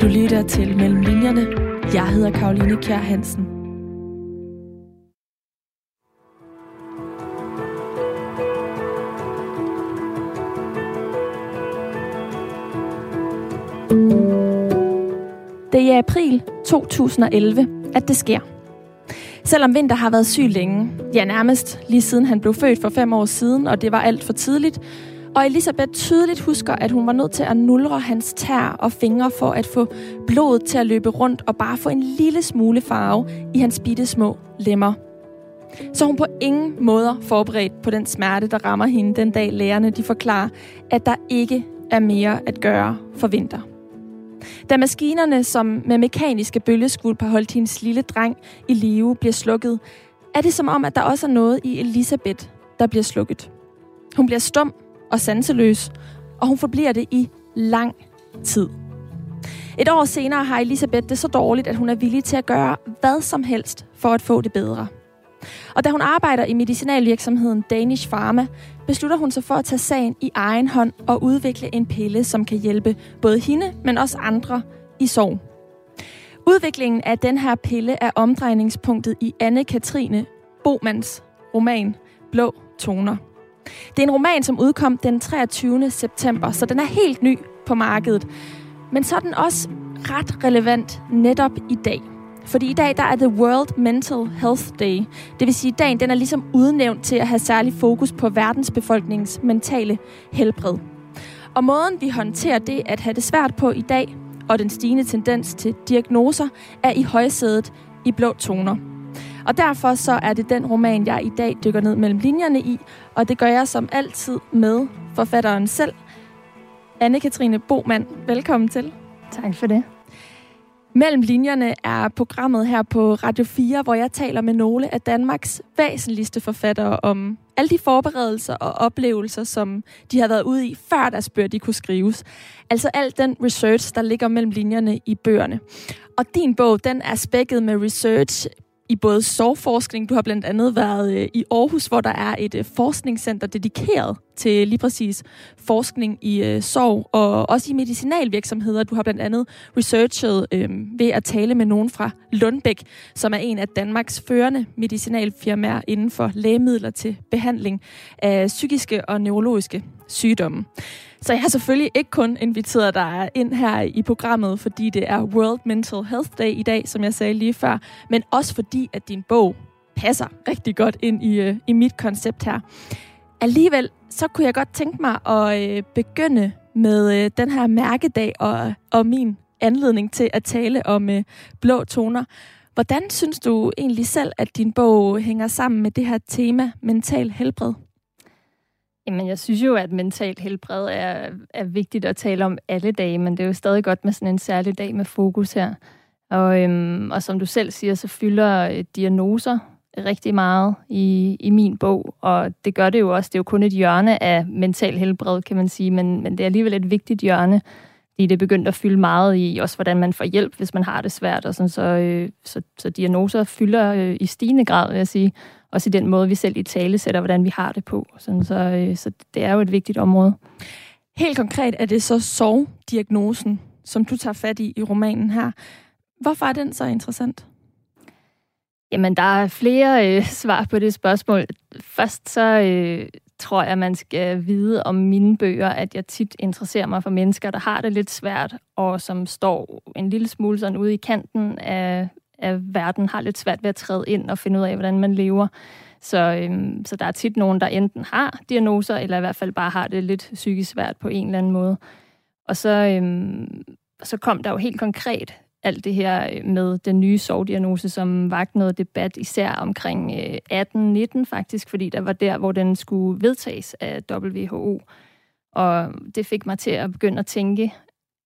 Du lytter til Mellem Linjerne. Jeg hedder Karoline Kjær Hansen. Det er i april 2011, at det sker. Selvom Vinter har været syg længe, ja nærmest lige siden han blev født for fem år siden, og det var alt for tidligt, og Elisabeth tydeligt husker, at hun var nødt til at nulre hans tær og fingre for at få blodet til at løbe rundt og bare få en lille smule farve i hans bitte små lemmer. Så hun på ingen måder forberedt på den smerte, der rammer hende den dag lærerne de forklarer, at der ikke er mere at gøre for vinter. Da maskinerne, som med mekaniske bølgeskvulp har holdt hendes lille dreng i live, bliver slukket, er det som om, at der også er noget i Elisabeth, der bliver slukket. Hun bliver stum og sanseløs, og hun forbliver det i lang tid. Et år senere har Elisabeth det så dårligt, at hun er villig til at gøre hvad som helst for at få det bedre. Og da hun arbejder i medicinalvirksomheden Danish Pharma, beslutter hun sig for at tage sagen i egen hånd og udvikle en pille, som kan hjælpe både hende, men også andre i sorg. Udviklingen af den her pille er omdrejningspunktet i Anne-Katrine Bomans roman Blå Toner. Det er en roman, som udkom den 23. september, så den er helt ny på markedet. Men så er den også ret relevant netop i dag. Fordi i dag der er The World Mental Health Day. Det vil sige, at dagen den er ligesom udnævnt til at have særlig fokus på verdensbefolkningens mentale helbred. Og måden vi håndterer det at have det svært på i dag, og den stigende tendens til diagnoser, er i højsædet i blå toner. Og derfor så er det den roman, jeg i dag dykker ned mellem linjerne i, og det gør jeg som altid med forfatteren selv, Anne-Katrine Boman. Velkommen til. Tak for det. Mellem linjerne er programmet her på Radio 4, hvor jeg taler med nogle af Danmarks væsentligste forfattere om alle de forberedelser og oplevelser, som de har været ude i, før deres bøger de kunne skrives. Altså al den research, der ligger mellem linjerne i bøgerne. Og din bog, den er spækket med research i både sorgforskning. Du har blandt andet været øh, i Aarhus, hvor der er et øh, forskningscenter dedikeret til lige præcis forskning i øh, sorg, og også i medicinalvirksomheder. Du har blandt andet researchet øh, ved at tale med nogen fra Lundbæk, som er en af Danmarks førende medicinalfirmaer inden for lægemidler til behandling af psykiske og neurologiske sygdomme. Så jeg har selvfølgelig ikke kun inviteret dig ind her i programmet, fordi det er World Mental Health Day i dag, som jeg sagde lige før, men også fordi, at din bog passer rigtig godt ind i, øh, i mit koncept her. Alligevel, så kunne jeg godt tænke mig at øh, begynde med øh, den her mærkedag og, og min anledning til at tale om øh, blå toner. Hvordan synes du egentlig selv, at din bog hænger sammen med det her tema mental helbred? Jamen, jeg synes jo, at mentalt helbred er, er vigtigt at tale om alle dage, men det er jo stadig godt med sådan en særlig dag med fokus her. Og, øhm, og som du selv siger, så fylder øh, diagnoser rigtig meget i, i min bog, og det gør det jo også. Det er jo kun et hjørne af mental helbred, kan man sige, men, men det er alligevel et vigtigt hjørne, fordi det er begyndt at fylde meget i også, hvordan man får hjælp, hvis man har det svært, og sådan, så, øh, så, så diagnoser fylder øh, i stigende grad, vil jeg sige også i den måde, vi selv i tale sætter, hvordan vi har det på. Sådan, så, øh, så det er jo et vigtigt område. Helt konkret er det så sovdiagnosen, som du tager fat i i romanen her. Hvorfor er den så interessant? Jamen, der er flere øh, svar på det spørgsmål. Først så øh, tror jeg, man skal vide om mine bøger, at jeg tit interesserer mig for mennesker, der har det lidt svært, og som står en lille smule sådan ude i kanten af, af verden har lidt svært ved at træde ind og finde ud af, hvordan man lever. Så, øhm, så der er tit nogen, der enten har diagnoser, eller i hvert fald bare har det lidt psykisk svært på en eller anden måde. Og så, øhm, så kom der jo helt konkret alt det her øh, med den nye sovdiagnose, som vagt noget debat, især omkring øh, 18-19 faktisk, fordi der var der, hvor den skulle vedtages af WHO. Og det fik mig til at begynde at tænke,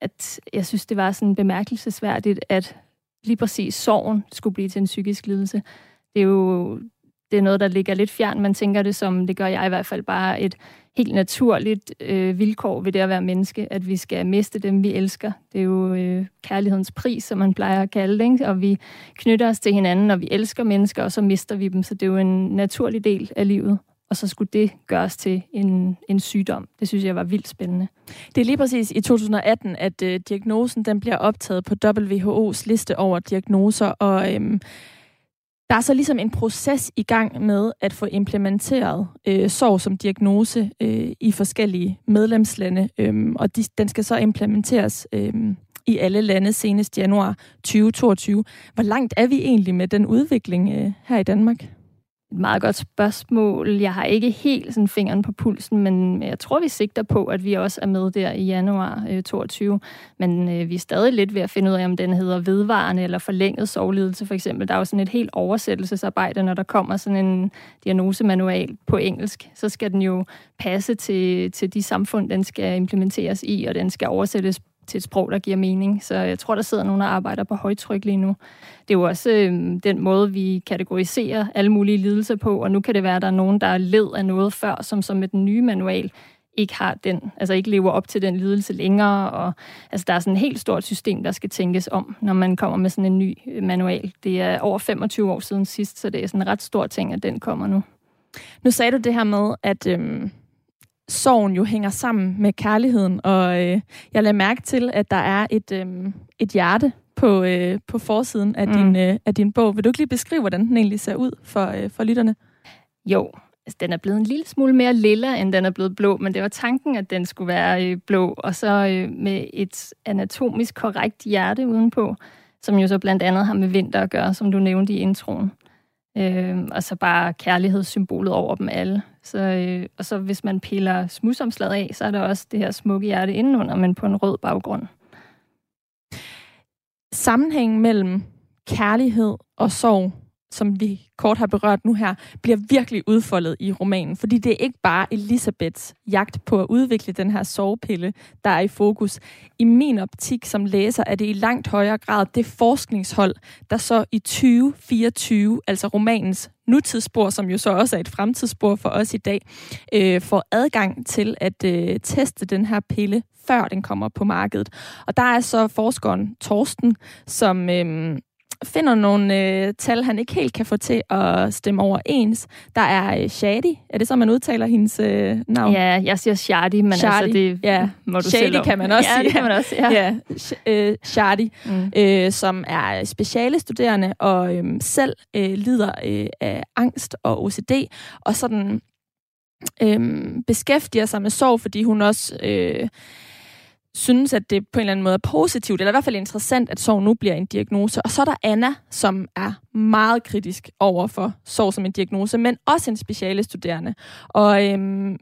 at jeg synes, det var sådan bemærkelsesværdigt, at lige præcis sorgen skulle blive til en psykisk lidelse. Det er jo det er noget, der ligger lidt fjern. Man tænker det som, det gør jeg i hvert fald bare et helt naturligt øh, vilkår ved det at være menneske, at vi skal miste dem, vi elsker. Det er jo øh, kærlighedens pris, som man plejer at kalde det, ikke? og vi knytter os til hinanden, og vi elsker mennesker, og så mister vi dem, så det er jo en naturlig del af livet og så skulle det gøres til en, en sygdom. Det synes jeg var vildt spændende. Det er lige præcis i 2018, at øh, diagnosen den bliver optaget på WHO's liste over diagnoser, og øhm, der er så ligesom en proces i gang med at få implementeret øh, sorg som diagnose øh, i forskellige medlemslande, øh, og de, den skal så implementeres øh, i alle lande senest januar 2022. Hvor langt er vi egentlig med den udvikling øh, her i Danmark? Et meget godt spørgsmål. Jeg har ikke helt sådan fingeren på pulsen, men jeg tror, vi sigter på, at vi også er med der i januar øh, 22. Men øh, vi er stadig lidt ved at finde ud af, om den hedder vedvarende eller forlænget sovlidelse for eksempel. Der er jo sådan et helt oversættelsesarbejde, når der kommer sådan en diagnosemanual på engelsk. Så skal den jo passe til, til de samfund, den skal implementeres i, og den skal oversættes til et sprog, der giver mening. Så jeg tror, der sidder nogen, der arbejder på højtryk lige nu. Det er jo også øh, den måde, vi kategoriserer alle mulige lidelser på, og nu kan det være, at der er nogen, der er led af noget før, som som med den nye manual ikke har den, altså ikke lever op til den lidelse længere, og altså der er sådan et helt stort system, der skal tænkes om, når man kommer med sådan en ny øh, manual. Det er over 25 år siden sidst, så det er sådan en ret stor ting, at den kommer nu. Nu sagde du det her med, at øhm, sorgen jo hænger sammen med kærligheden, og øh, jeg lader mærke til, at der er et, øh, et hjerte på, øh, på forsiden af, mm. din, øh, af din bog. Vil du ikke lige beskrive, hvordan den egentlig ser ud for, øh, for lytterne? Jo, altså, den er blevet en lille smule mere lilla, end den er blevet blå, men det var tanken, at den skulle være øh, blå, og så øh, med et anatomisk korrekt hjerte udenpå, som jo så blandt andet har med vinter at gøre, som du nævnte i introen. Øh, og så bare kærlighedssymbolet over dem alle. Så, øh, og så hvis man piller smudsomslaget af, så er der også det her smukke hjerte indenunder, men på en rød baggrund. Sammenhængen mellem kærlighed og sorg som vi kort har berørt nu her, bliver virkelig udfoldet i romanen. Fordi det er ikke bare Elisabeths jagt på at udvikle den her sovepille, der er i fokus. I min optik som læser er det i langt højere grad det forskningshold, der så i 2024, altså romanens nutidsspor, som jo så også er et fremtidsspor for os i dag, øh, får adgang til at øh, teste den her pille, før den kommer på markedet. Og der er så forskeren Torsten, som... Øh, finder nogle øh, tal, han ikke helt kan få til at stemme overens. Der er øh, Shadi. Er det så, man udtaler hendes øh, navn? Ja, jeg siger Shadi, men Shadi. altså det ja. må du Shadi selv kan man også ja, sige. det kan man også, ja. ja øh, Shadi, mm. øh, som er specialestuderende og øh, selv øh, lider øh, af angst og OCD, og sådan øh, beskæftiger sig med sorg, fordi hun også... Øh, synes, at det på en eller anden måde er positivt, eller i hvert fald interessant, at sorg nu bliver en diagnose. Og så er der Anna, som er meget kritisk over for sorg som en diagnose, men også en speciale studerende. Og øhm,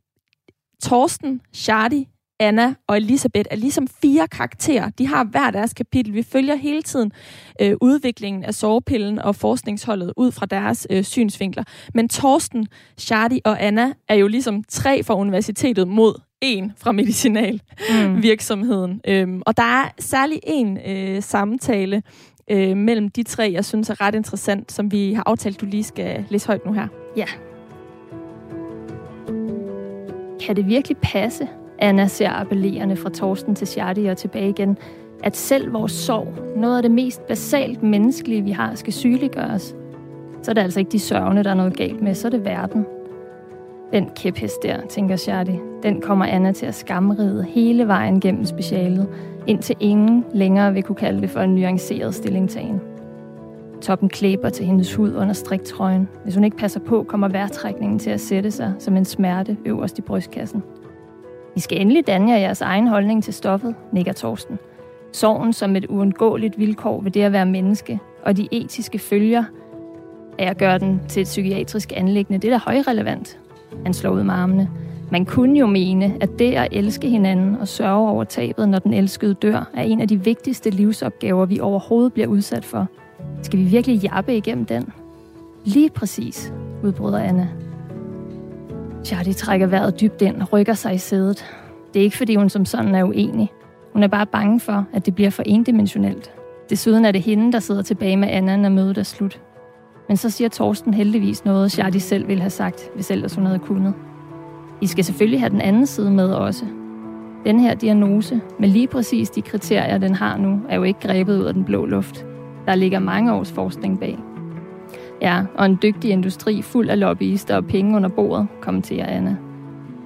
Torsten, Shardy, Anna og Elisabeth er ligesom fire karakterer. De har hver deres kapitel. Vi følger hele tiden øh, udviklingen af sovepillen og forskningsholdet ud fra deres øh, synsvinkler. Men Torsten, Shardy og Anna er jo ligesom tre fra universitetet mod en fra medicinalvirksomheden. Mm. Øhm, og der er særlig en øh, samtale øh, mellem de tre, jeg synes er ret interessant, som vi har aftalt, du lige skal læse højt nu her. Ja. Kan det virkelig passe, Anna ser appellerende fra Torsten til Shardy og tilbage igen, at selv vores sorg, noget af det mest basalt menneskelige, vi har, skal sygeliggøres? Så er det altså ikke de sørgende, der er noget galt med, så er det verden. Den kæphest der, tænker Shardy, den kommer Anna til at skamride hele vejen gennem specialet, indtil ingen længere vil kunne kalde det for en nuanceret stillingtagen. Toppen klæber til hendes hud under striktrøjen. Hvis hun ikke passer på, kommer vejrtrækningen til at sætte sig som en smerte øverst i brystkassen. I skal endelig danne jer jeres egen holdning til stoffet, nikker Torsten. Sorgen som et uundgåeligt vilkår ved det at være menneske, og de etiske følger af at gøre den til et psykiatrisk anlæggende, det er da højrelevant. Han slår ud med armene. Man kunne jo mene, at det at elske hinanden og sørge over tabet, når den elskede dør, er en af de vigtigste livsopgaver, vi overhovedet bliver udsat for. Skal vi virkelig jappe igennem den? Lige præcis, udbryder Anna. Charlie trækker vejret dybt ind og rykker sig i sædet. Det er ikke, fordi hun som sådan er uenig. Hun er bare bange for, at det bliver for endimensionelt. Desuden er det hende, der sidder tilbage med Anna, når mødet er slut. Men så siger Torsten heldigvis noget, Charlie selv ville have sagt, hvis ellers hun havde kunnet. I skal selvfølgelig have den anden side med også. Den her diagnose, med lige præcis de kriterier, den har nu, er jo ikke grebet ud af den blå luft. Der ligger mange års forskning bag. Ja, og en dygtig industri fuld af lobbyister og penge under bordet, kommenterer Anna.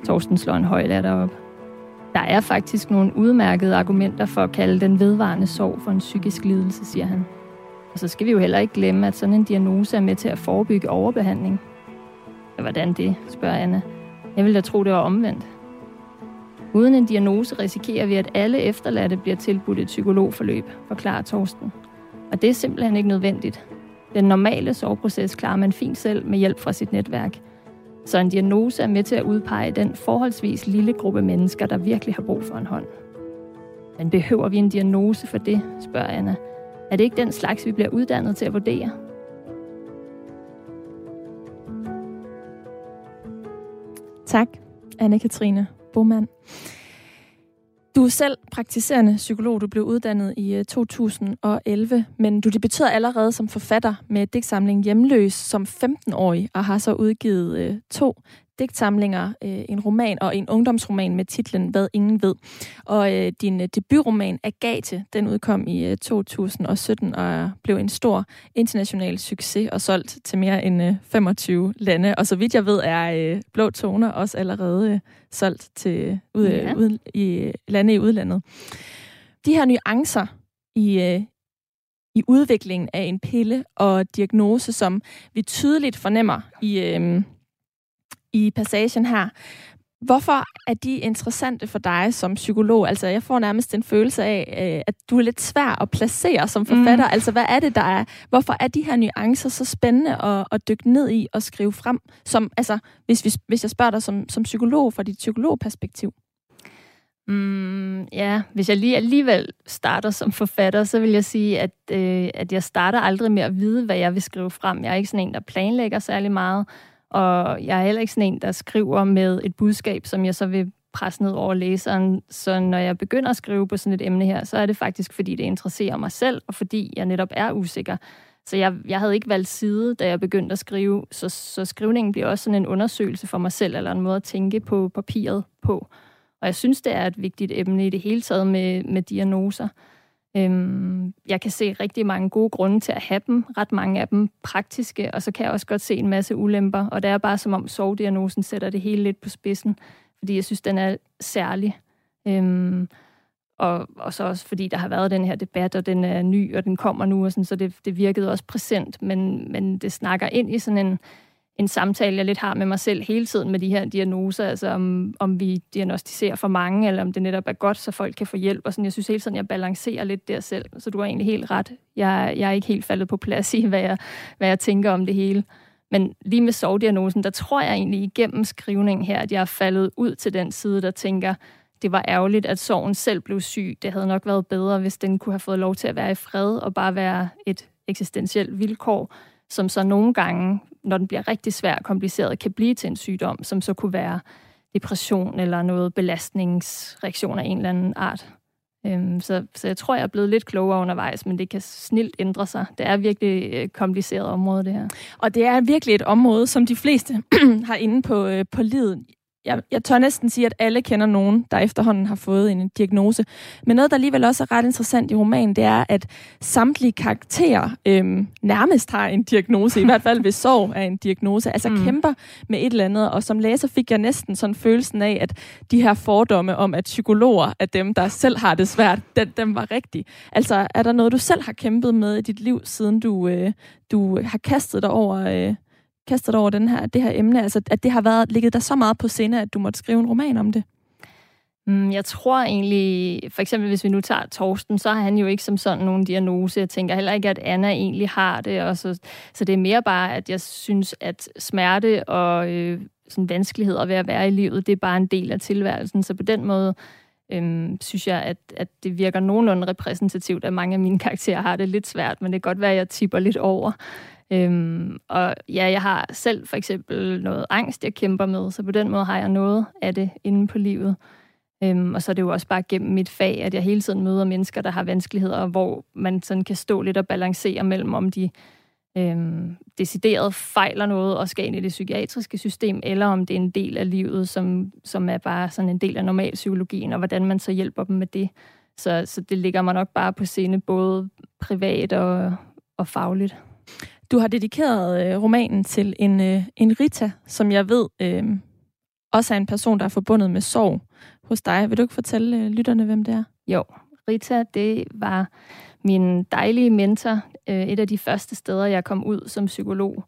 Torsten slår en høj latter op. Der er faktisk nogle udmærkede argumenter for at kalde den vedvarende sorg for en psykisk lidelse, siger han. Og så skal vi jo heller ikke glemme, at sådan en diagnose er med til at forebygge overbehandling. Hvordan det, spørger Anna. Jeg vil da tro, det var omvendt. Uden en diagnose risikerer vi, at alle efterladte bliver tilbudt et psykologforløb, forklarer Torsten. Og det er simpelthen ikke nødvendigt. Den normale soveproces klarer man fint selv med hjælp fra sit netværk. Så en diagnose er med til at udpege den forholdsvis lille gruppe mennesker, der virkelig har brug for en hånd. Men behøver vi en diagnose for det, spørger Anna. Er det ikke den slags, vi bliver uddannet til at vurdere? Tak, Anne-Katrine Bomand. Du er selv praktiserende psykolog. Du blev uddannet i øh, 2011, men du debuterede allerede som forfatter med digtsamlingen Hjemløs som 15-årig, og har så udgivet øh, to digtsamlinger, øh, en roman og en ungdomsroman med titlen Hvad ingen ved. Og øh, din øh, debutroman Agate, den udkom i øh, 2017 og blev en stor international succes og solgt til mere end øh, 25 lande. Og så vidt jeg ved, er øh, Blå Toner også allerede øh, solgt til ud, ja. ud, i lande i udlandet. De her nuancer i, øh, i udviklingen af en pille og diagnose, som vi tydeligt fornemmer i... Øh, i passagen her. Hvorfor er de interessante for dig som psykolog? Altså, jeg får nærmest en følelse af, øh, at du er lidt svær at placere som forfatter. Mm. Altså, hvad er det, der er... Hvorfor er de her nuancer så spændende at, at dykke ned i og skrive frem? Som, altså, hvis, vi, hvis jeg spørger dig som, som psykolog, fra dit psykologperspektiv. Mm, ja, hvis jeg lige alligevel starter som forfatter, så vil jeg sige, at, øh, at jeg starter aldrig med at vide, hvad jeg vil skrive frem. Jeg er ikke sådan en, der planlægger særlig meget. Og jeg er heller ikke sådan en, der skriver med et budskab, som jeg så vil presse ned over læseren. Så når jeg begynder at skrive på sådan et emne her, så er det faktisk, fordi det interesserer mig selv, og fordi jeg netop er usikker. Så jeg, jeg havde ikke valgt side, da jeg begyndte at skrive. Så, så skrivningen bliver også sådan en undersøgelse for mig selv, eller en måde at tænke på papiret på. Og jeg synes, det er et vigtigt emne i det hele taget med, med diagnoser. Øhm, jeg kan se rigtig mange gode grunde til at have dem, ret mange af dem praktiske, og så kan jeg også godt se en masse ulemper, og det er bare som om sovdiagnosen sætter det hele lidt på spidsen, fordi jeg synes, den er særlig. Øhm, og, og så også fordi der har været den her debat, og den er ny, og den kommer nu, og sådan, så det, det virkede også præsent, men, men det snakker ind i sådan en, en samtale, jeg lidt har med mig selv hele tiden med de her diagnoser, altså om, om vi diagnostiserer for mange, eller om det netop er godt, så folk kan få hjælp. Og sådan, jeg synes hele tiden, jeg balancerer lidt der selv, så du har egentlig helt ret. Jeg, jeg er ikke helt faldet på plads i, hvad jeg, hvad jeg tænker om det hele. Men lige med sovdiagnosen, der tror jeg egentlig igennem skrivningen her, at jeg er faldet ud til den side, der tænker, det var ærgerligt, at sorgen selv blev syg. Det havde nok været bedre, hvis den kunne have fået lov til at være i fred og bare være et eksistentielt vilkår, som så nogle gange, når den bliver rigtig svær og kompliceret, kan blive til en sygdom, som så kunne være depression eller noget belastningsreaktion af en eller anden art. Øhm, så, så jeg tror, jeg er blevet lidt klogere undervejs, men det kan snilt ændre sig. Det er virkelig et kompliceret område, det her. Og det er virkelig et område, som de fleste har inde på, øh, på livet jeg, jeg tør næsten sige, at alle kender nogen, der efterhånden har fået en diagnose. Men noget, der alligevel også er ret interessant i romanen, det er, at samtlige karakterer øhm, nærmest har en diagnose, i hvert fald hvis sorg er en diagnose, altså mm. kæmper med et eller andet. Og som læser fik jeg næsten sådan følelsen af, at de her fordomme om, at psykologer er dem, der selv har det svært, den, den var rigtig. Altså, er der noget, du selv har kæmpet med i dit liv, siden du, øh, du har kastet dig over... Øh, kastet dig over den her, det her emne? Altså, at det har været, ligget der så meget på sinde, at du måtte skrive en roman om det? Mm, jeg tror egentlig, for eksempel hvis vi nu tager Torsten, så har han jo ikke som sådan nogen diagnose. Jeg tænker heller ikke, at Anna egentlig har det. Og så, så det er mere bare, at jeg synes, at smerte og øh, sådan vanskeligheder ved at være i livet, det er bare en del af tilværelsen. Så på den måde øhm, synes jeg, at, at det virker nogenlunde repræsentativt, at mange af mine karakterer har det lidt svært, men det kan godt være, at jeg tipper lidt over. Øhm, og ja, jeg har selv for eksempel noget angst, jeg kæmper med, så på den måde har jeg noget af det inde på livet. Øhm, og så er det jo også bare gennem mit fag, at jeg hele tiden møder mennesker, der har vanskeligheder, hvor man sådan kan stå lidt og balancere mellem, om de øhm, decideret fejler noget og skal ind i det psykiatriske system, eller om det er en del af livet, som, som er bare sådan en del af normalpsykologien, og hvordan man så hjælper dem med det. Så, så det ligger mig nok bare på scene, både privat og, og fagligt. Du har dedikeret øh, romanen til en, øh, en Rita, som jeg ved øh, også er en person, der er forbundet med sorg hos dig. Vil du ikke fortælle øh, lytterne, hvem det er? Jo, Rita, det var min dejlige mentor. Øh, et af de første steder, jeg kom ud som psykolog.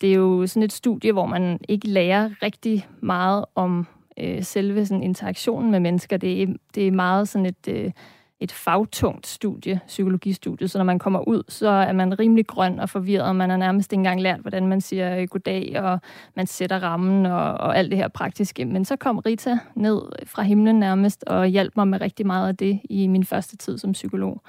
Det er jo sådan et studie, hvor man ikke lærer rigtig meget om øh, selve sådan interaktionen med mennesker. Det er, det er meget sådan et... Øh, et fagtungt studie, psykologistudie, så når man kommer ud, så er man rimelig grøn og forvirret, og man har nærmest ikke engang lært, hvordan man siger øh, goddag, og man sætter rammen og, og alt det her praktiske. Men så kom Rita ned fra himlen nærmest og hjalp mig med rigtig meget af det i min første tid som psykolog.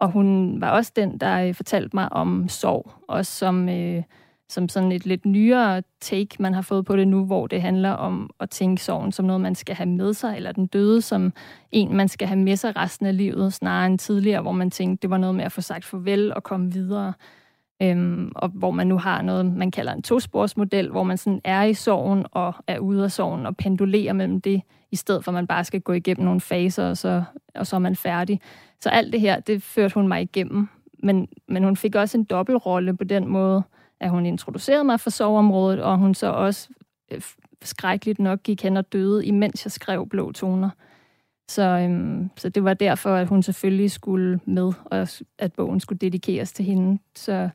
Og hun var også den, der øh, fortalte mig om sorg, også som... Øh, som sådan et lidt nyere take, man har fået på det nu, hvor det handler om at tænke sorgen som noget, man skal have med sig, eller den døde som en, man skal have med sig resten af livet, snarere end tidligere, hvor man tænkte, det var noget med at få sagt farvel og komme videre. Øhm, og hvor man nu har noget, man kalder en tosporsmodel, hvor man sådan er i sorgen og er ude af sorgen og pendulerer mellem det, i stedet for at man bare skal gå igennem nogle faser, og så, og så er man færdig. Så alt det her, det førte hun mig igennem. Men, men hun fik også en dobbeltrolle på den måde, at hun introducerede mig for soveområdet, og hun så også øh, skrækkeligt nok gik hen og døde, imens jeg skrev Blå Toner. Så, øhm, så det var derfor, at hun selvfølgelig skulle med, og at bogen skulle dedikeres til hende. Så,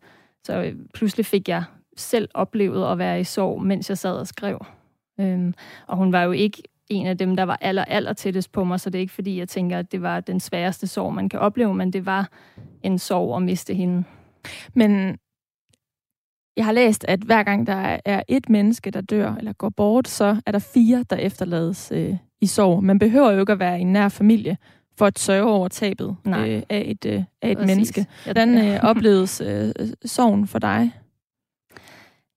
så øh, pludselig fik jeg selv oplevet at være i sorg, mens jeg sad og skrev. Øhm, og hun var jo ikke en af dem, der var aller, aller tættest på mig, så det er ikke fordi, jeg tænker, at det var den sværeste sorg, man kan opleve, men det var en sorg at miste hende. Men jeg har læst, at hver gang der er et menneske, der dør eller går bort, så er der fire, der efterlades øh, i sorg. Man behøver jo ikke at være i en nær familie for at sørge over tabet øh, af et, øh, af et menneske. Hvordan øh, opleves øh, sorgen for dig?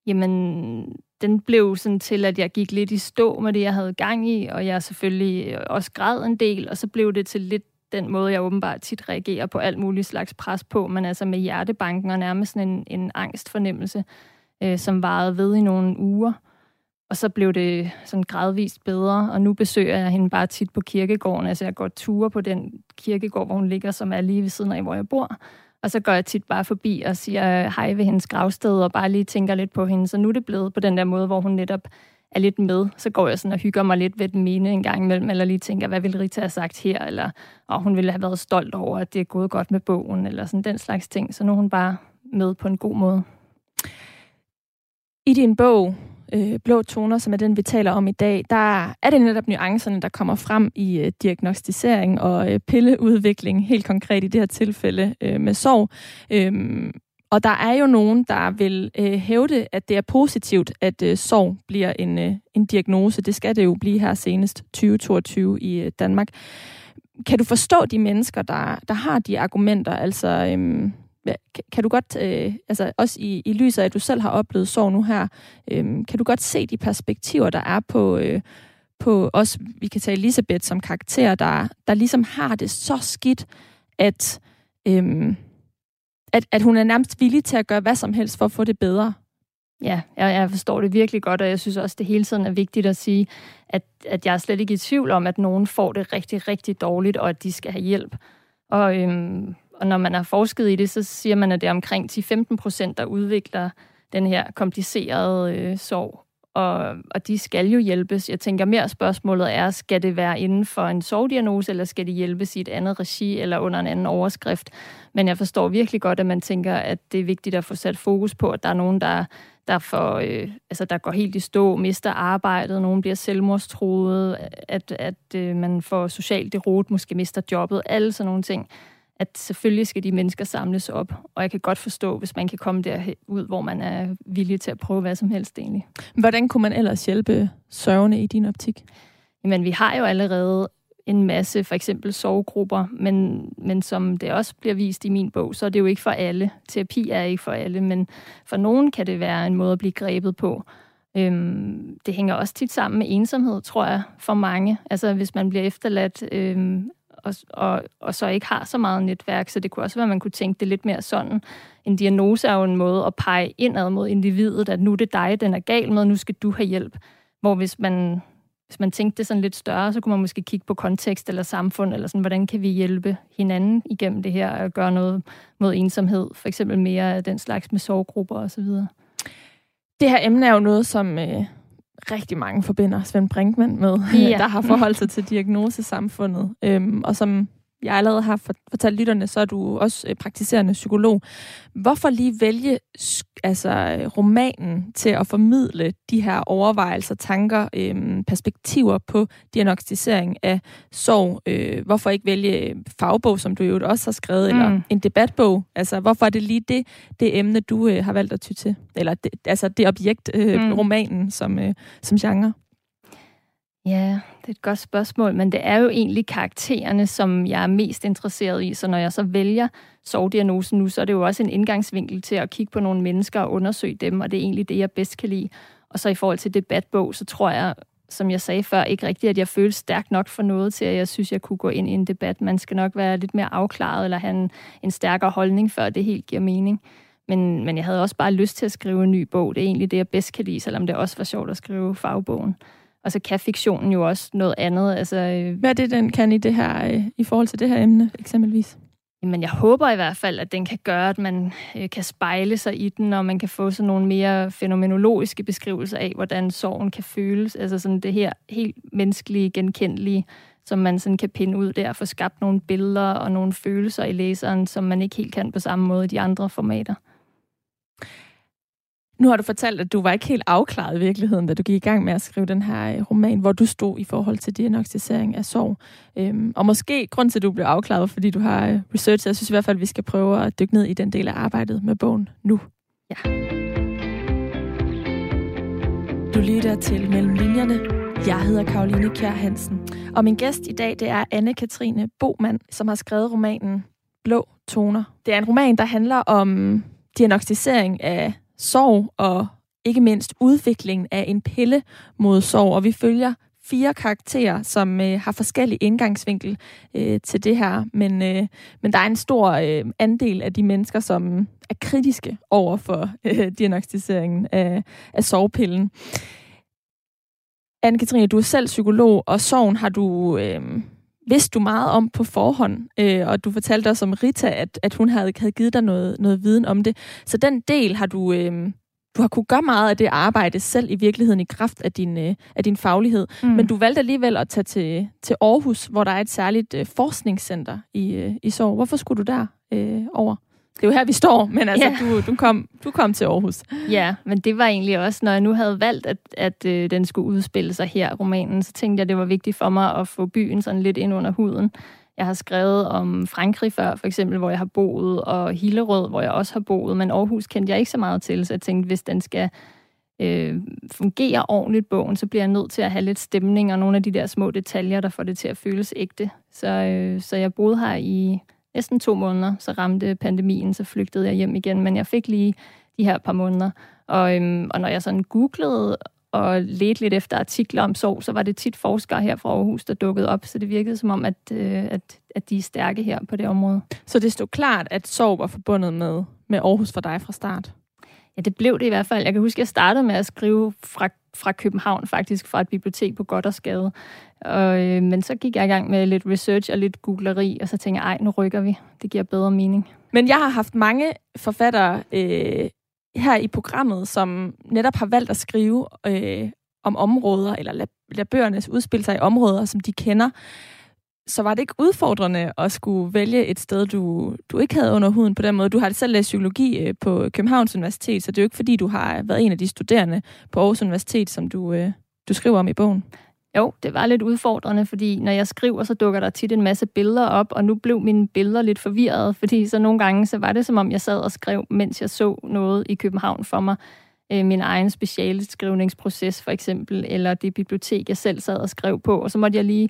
Jamen, den blev sådan til, at jeg gik lidt i stå med det, jeg havde gang i, og jeg selvfølgelig også græd en del, og så blev det til lidt den måde, jeg åbenbart tit reagerer på alt muligt slags pres på, men altså med hjertebanken og nærmest en, en angstfornemmelse, øh, som varede ved i nogle uger. Og så blev det sådan gradvist bedre, og nu besøger jeg hende bare tit på kirkegården. Altså jeg går ture på den kirkegård, hvor hun ligger, som er lige ved siden af, hvor jeg bor. Og så går jeg tit bare forbi og siger hej ved hendes gravsted, og bare lige tænker lidt på hende. Så nu er det blevet på den der måde, hvor hun netop er lidt med, så går jeg sådan og hygger mig lidt ved den mene en gang imellem, eller lige tænker, hvad ville Rita have sagt her, eller og hun ville have været stolt over, at det er gået godt med bogen, eller sådan den slags ting. Så nu er hun bare med på en god måde. I din bog, øh, Blå Toner, som er den, vi taler om i dag, der er det netop nuancerne, der kommer frem i øh, diagnostisering og øh, pilleudvikling, helt konkret i det her tilfælde øh, med sorg. Øh, og der er jo nogen, der vil øh, hævde, at det er positivt, at øh, sorg bliver en, øh, en diagnose. Det skal det jo blive her senest 2022 i øh, Danmark. Kan du forstå de mennesker, der, der har de argumenter? Altså, øh, kan du godt, øh, altså også i, i lyset af, at du selv har oplevet sorg nu her, øh, kan du godt se de perspektiver, der er på, øh, på os, vi kan tage Elisabeth som karakter, der, der ligesom har det så skidt, at... Øh, at, at hun er nærmest villig til at gøre hvad som helst for at få det bedre. Ja, jeg, jeg forstår det virkelig godt, og jeg synes også, det hele tiden er vigtigt at sige, at, at jeg er slet ikke i tvivl om, at nogen får det rigtig, rigtig dårligt, og at de skal have hjælp. Og, øhm, og når man har forsket i det, så siger man, at det er omkring 10-15 procent, der udvikler den her komplicerede øh, sorg og, og de skal jo hjælpes. Jeg tænker mere spørgsmålet er, skal det være inden for en sovdiagnose, eller skal det hjælpes i et andet regi eller under en anden overskrift? Men jeg forstår virkelig godt, at man tænker, at det er vigtigt at få sat fokus på, at der er nogen, der, der, får, øh, altså, der går helt i stå, mister arbejdet, nogen bliver selvmordstruet, at, at øh, man får socialt derot, måske mister jobbet, alle sådan nogle ting at selvfølgelig skal de mennesker samles op, og jeg kan godt forstå, hvis man kan komme derud, hvor man er villig til at prøve hvad som helst egentlig. Hvordan kunne man ellers hjælpe sørgende i din optik? Jamen, vi har jo allerede en masse, for eksempel sovegrupper, men, men som det også bliver vist i min bog, så er det jo ikke for alle. Terapi er ikke for alle, men for nogen kan det være en måde at blive grebet på. Øhm, det hænger også tit sammen med ensomhed, tror jeg, for mange. Altså hvis man bliver efterladt øhm, og, og, og så ikke har så meget netværk. Så det kunne også være, at man kunne tænke det lidt mere sådan. En diagnose er jo en måde at pege indad mod individet, at nu er det dig, den er gal med, nu skal du have hjælp. Hvor hvis man, hvis man tænkte det sådan lidt større, så kunne man måske kigge på kontekst eller samfund, eller sådan, hvordan kan vi hjælpe hinanden igennem det her og gøre noget mod ensomhed, for eksempel mere af den slags med sorggrupper osv. Det her emne er jo noget, som øh, rigtig mange forbinder Svend Brinkmann med, ja. der har forholdt sig til diagnosesamfundet, øhm, og som jeg allerede har fortalt lytterne, så er du også øh, praktiserende psykolog. Hvorfor lige vælge altså, romanen til at formidle de her overvejelser, tanker, øhm, perspektiver på diagnostisering af sorg? Øh, hvorfor ikke vælge fagbog, som du jo også har skrevet, mm. eller en debatbog? Altså, hvorfor er det lige det, det emne, du øh, har valgt at ty til? Eller det, altså det objekt, øh, mm. romanen som, øh, som genre? Ja, det er et godt spørgsmål, men det er jo egentlig karaktererne, som jeg er mest interesseret i. Så når jeg så vælger sovdiagnosen nu, så er det jo også en indgangsvinkel til at kigge på nogle mennesker og undersøge dem, og det er egentlig det, jeg bedst kan lide. Og så i forhold til debatbog, så tror jeg, som jeg sagde før, ikke rigtigt, at jeg føler stærkt nok for noget til, at jeg synes, jeg kunne gå ind i en debat. Man skal nok være lidt mere afklaret, eller have en, en stærkere holdning, før det helt giver mening. Men, men jeg havde også bare lyst til at skrive en ny bog. Det er egentlig det, jeg bedst kan lide, selvom det også var sjovt at skrive fagbogen. Og så kan fiktionen jo også noget andet. Altså, øh, Hvad er det, den kan i, det her, øh, i forhold til det her emne, eksempelvis? Men jeg håber i hvert fald, at den kan gøre, at man øh, kan spejle sig i den, og man kan få sådan nogle mere fænomenologiske beskrivelser af, hvordan sorgen kan føles. Altså sådan det her helt menneskelige, genkendelige, som man sådan kan pinde ud der, få skabt nogle billeder og nogle følelser i læseren, som man ikke helt kan på samme måde i de andre formater. Nu har du fortalt, at du var ikke helt afklaret i virkeligheden, da du gik i gang med at skrive den her øh, roman, hvor du stod i forhold til diagnostisering af sorg. Øhm, og måske grund til, at du blev afklaret, fordi du har øh, researchet. Jeg synes i hvert fald, at vi skal prøve at dykke ned i den del af arbejdet med bogen nu. Ja. Du lytter til Mellem Linjerne. Jeg hedder Karoline Kjær Hansen. Og min gæst i dag, det er Anne-Katrine Bomand, som har skrevet romanen Blå Toner. Det er en roman, der handler om diagnostisering af sorg og ikke mindst udviklingen af en pille mod sorg. Og vi følger fire karakterer, som øh, har forskellige indgangsvinkel øh, til det her. Men, øh, men der er en stor øh, andel af de mennesker, som er kritiske over for øh, diagnostiseringen af, af sovepillen. Anne-Katrine, du er selv psykolog, og sorgen har du øh, vidst du meget om på forhånd. Øh, og du fortalte også om Rita, at, at hun havde, havde givet dig noget, noget viden om det. Så den del har du... Øh, du har kunne gøre meget af det arbejde selv i virkeligheden i kraft af din, øh, af din faglighed. Mm. Men du valgte alligevel at tage til, til Aarhus, hvor der er et særligt øh, forskningscenter i, øh, i Sorg. Hvorfor skulle du der øh, over? Det er jo her, vi står, men altså, ja. du, du, kom, du kom til Aarhus. Ja, men det var egentlig også, når jeg nu havde valgt, at, at øh, den skulle udspille sig her, romanen, så tænkte jeg, det var vigtigt for mig at få byen sådan lidt ind under huden. Jeg har skrevet om Frankrig før, for eksempel, hvor jeg har boet, og Hillerød, hvor jeg også har boet, men Aarhus kendte jeg ikke så meget til, så jeg tænkte, hvis den skal øh, fungere ordentligt, bogen, så bliver jeg nødt til at have lidt stemning og nogle af de der små detaljer, der får det til at føles ægte. Så, øh, så jeg boede her i næsten to måneder, så ramte pandemien, så flygtede jeg hjem igen, men jeg fik lige de her par måneder. Og, øhm, og når jeg sådan googlede og ledte lidt efter artikler om sorg, så var det tit forskere her fra Aarhus, der dukkede op, så det virkede som om, at, øh, at, at de er stærke her på det område. Så det stod klart, at sorg var forbundet med, med Aarhus for dig fra start? Ja, det blev det i hvert fald. Jeg kan huske, at jeg startede med at skrive fra, fra København, faktisk fra et bibliotek på Goddersgade. Og, øh, men så gik jeg i gang med lidt research og lidt googleri, og så tænkte jeg, ej, nu rykker vi. Det giver bedre mening. Men jeg har haft mange forfattere øh, her i programmet, som netop har valgt at skrive øh, om områder, eller lade, lad bøgerne udspille sig i områder, som de kender så var det ikke udfordrende at skulle vælge et sted, du, du ikke havde under huden på den måde? Du har selv læst psykologi øh, på Københavns Universitet, så det er jo ikke fordi, du har været en af de studerende på Aarhus Universitet, som du, øh, du skriver om i bogen. Jo, det var lidt udfordrende, fordi når jeg skriver, så dukker der tit en masse billeder op, og nu blev mine billeder lidt forvirret, fordi så nogle gange, så var det som om, jeg sad og skrev, mens jeg så noget i København for mig. Øh, min egen specialskrivningsproces for eksempel, eller det bibliotek, jeg selv sad og skrev på, og så måtte jeg lige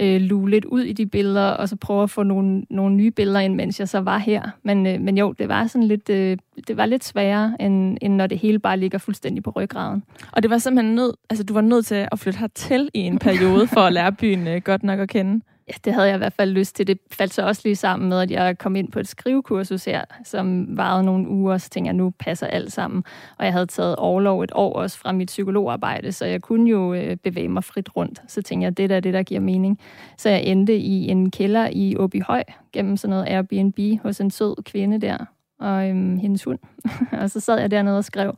øh, lue lidt ud i de billeder, og så prøve at få nogle, nogle nye billeder ind, mens jeg så var her. Men, øh, men jo, det var sådan lidt, øh, det var lidt sværere, end, end når det hele bare ligger fuldstændig på ryggraden. Og det var simpelthen nød, altså du var nødt til at flytte hertil i en periode for at lære byen øh, godt nok at kende? Ja, det havde jeg i hvert fald lyst til. Det faldt så også lige sammen med, at jeg kom ind på et skrivekursus her, som varede nogle uger, så tænkte jeg, nu passer alt sammen. Og jeg havde taget overlov et år også fra mit psykologarbejde, så jeg kunne jo øh, bevæge mig frit rundt. Så tænkte jeg, det der er det, der giver mening. Så jeg endte i en kælder i Åbyhøj, gennem sådan noget Airbnb hos en sød kvinde der, og øhm, hendes hund. og så sad jeg dernede og skrev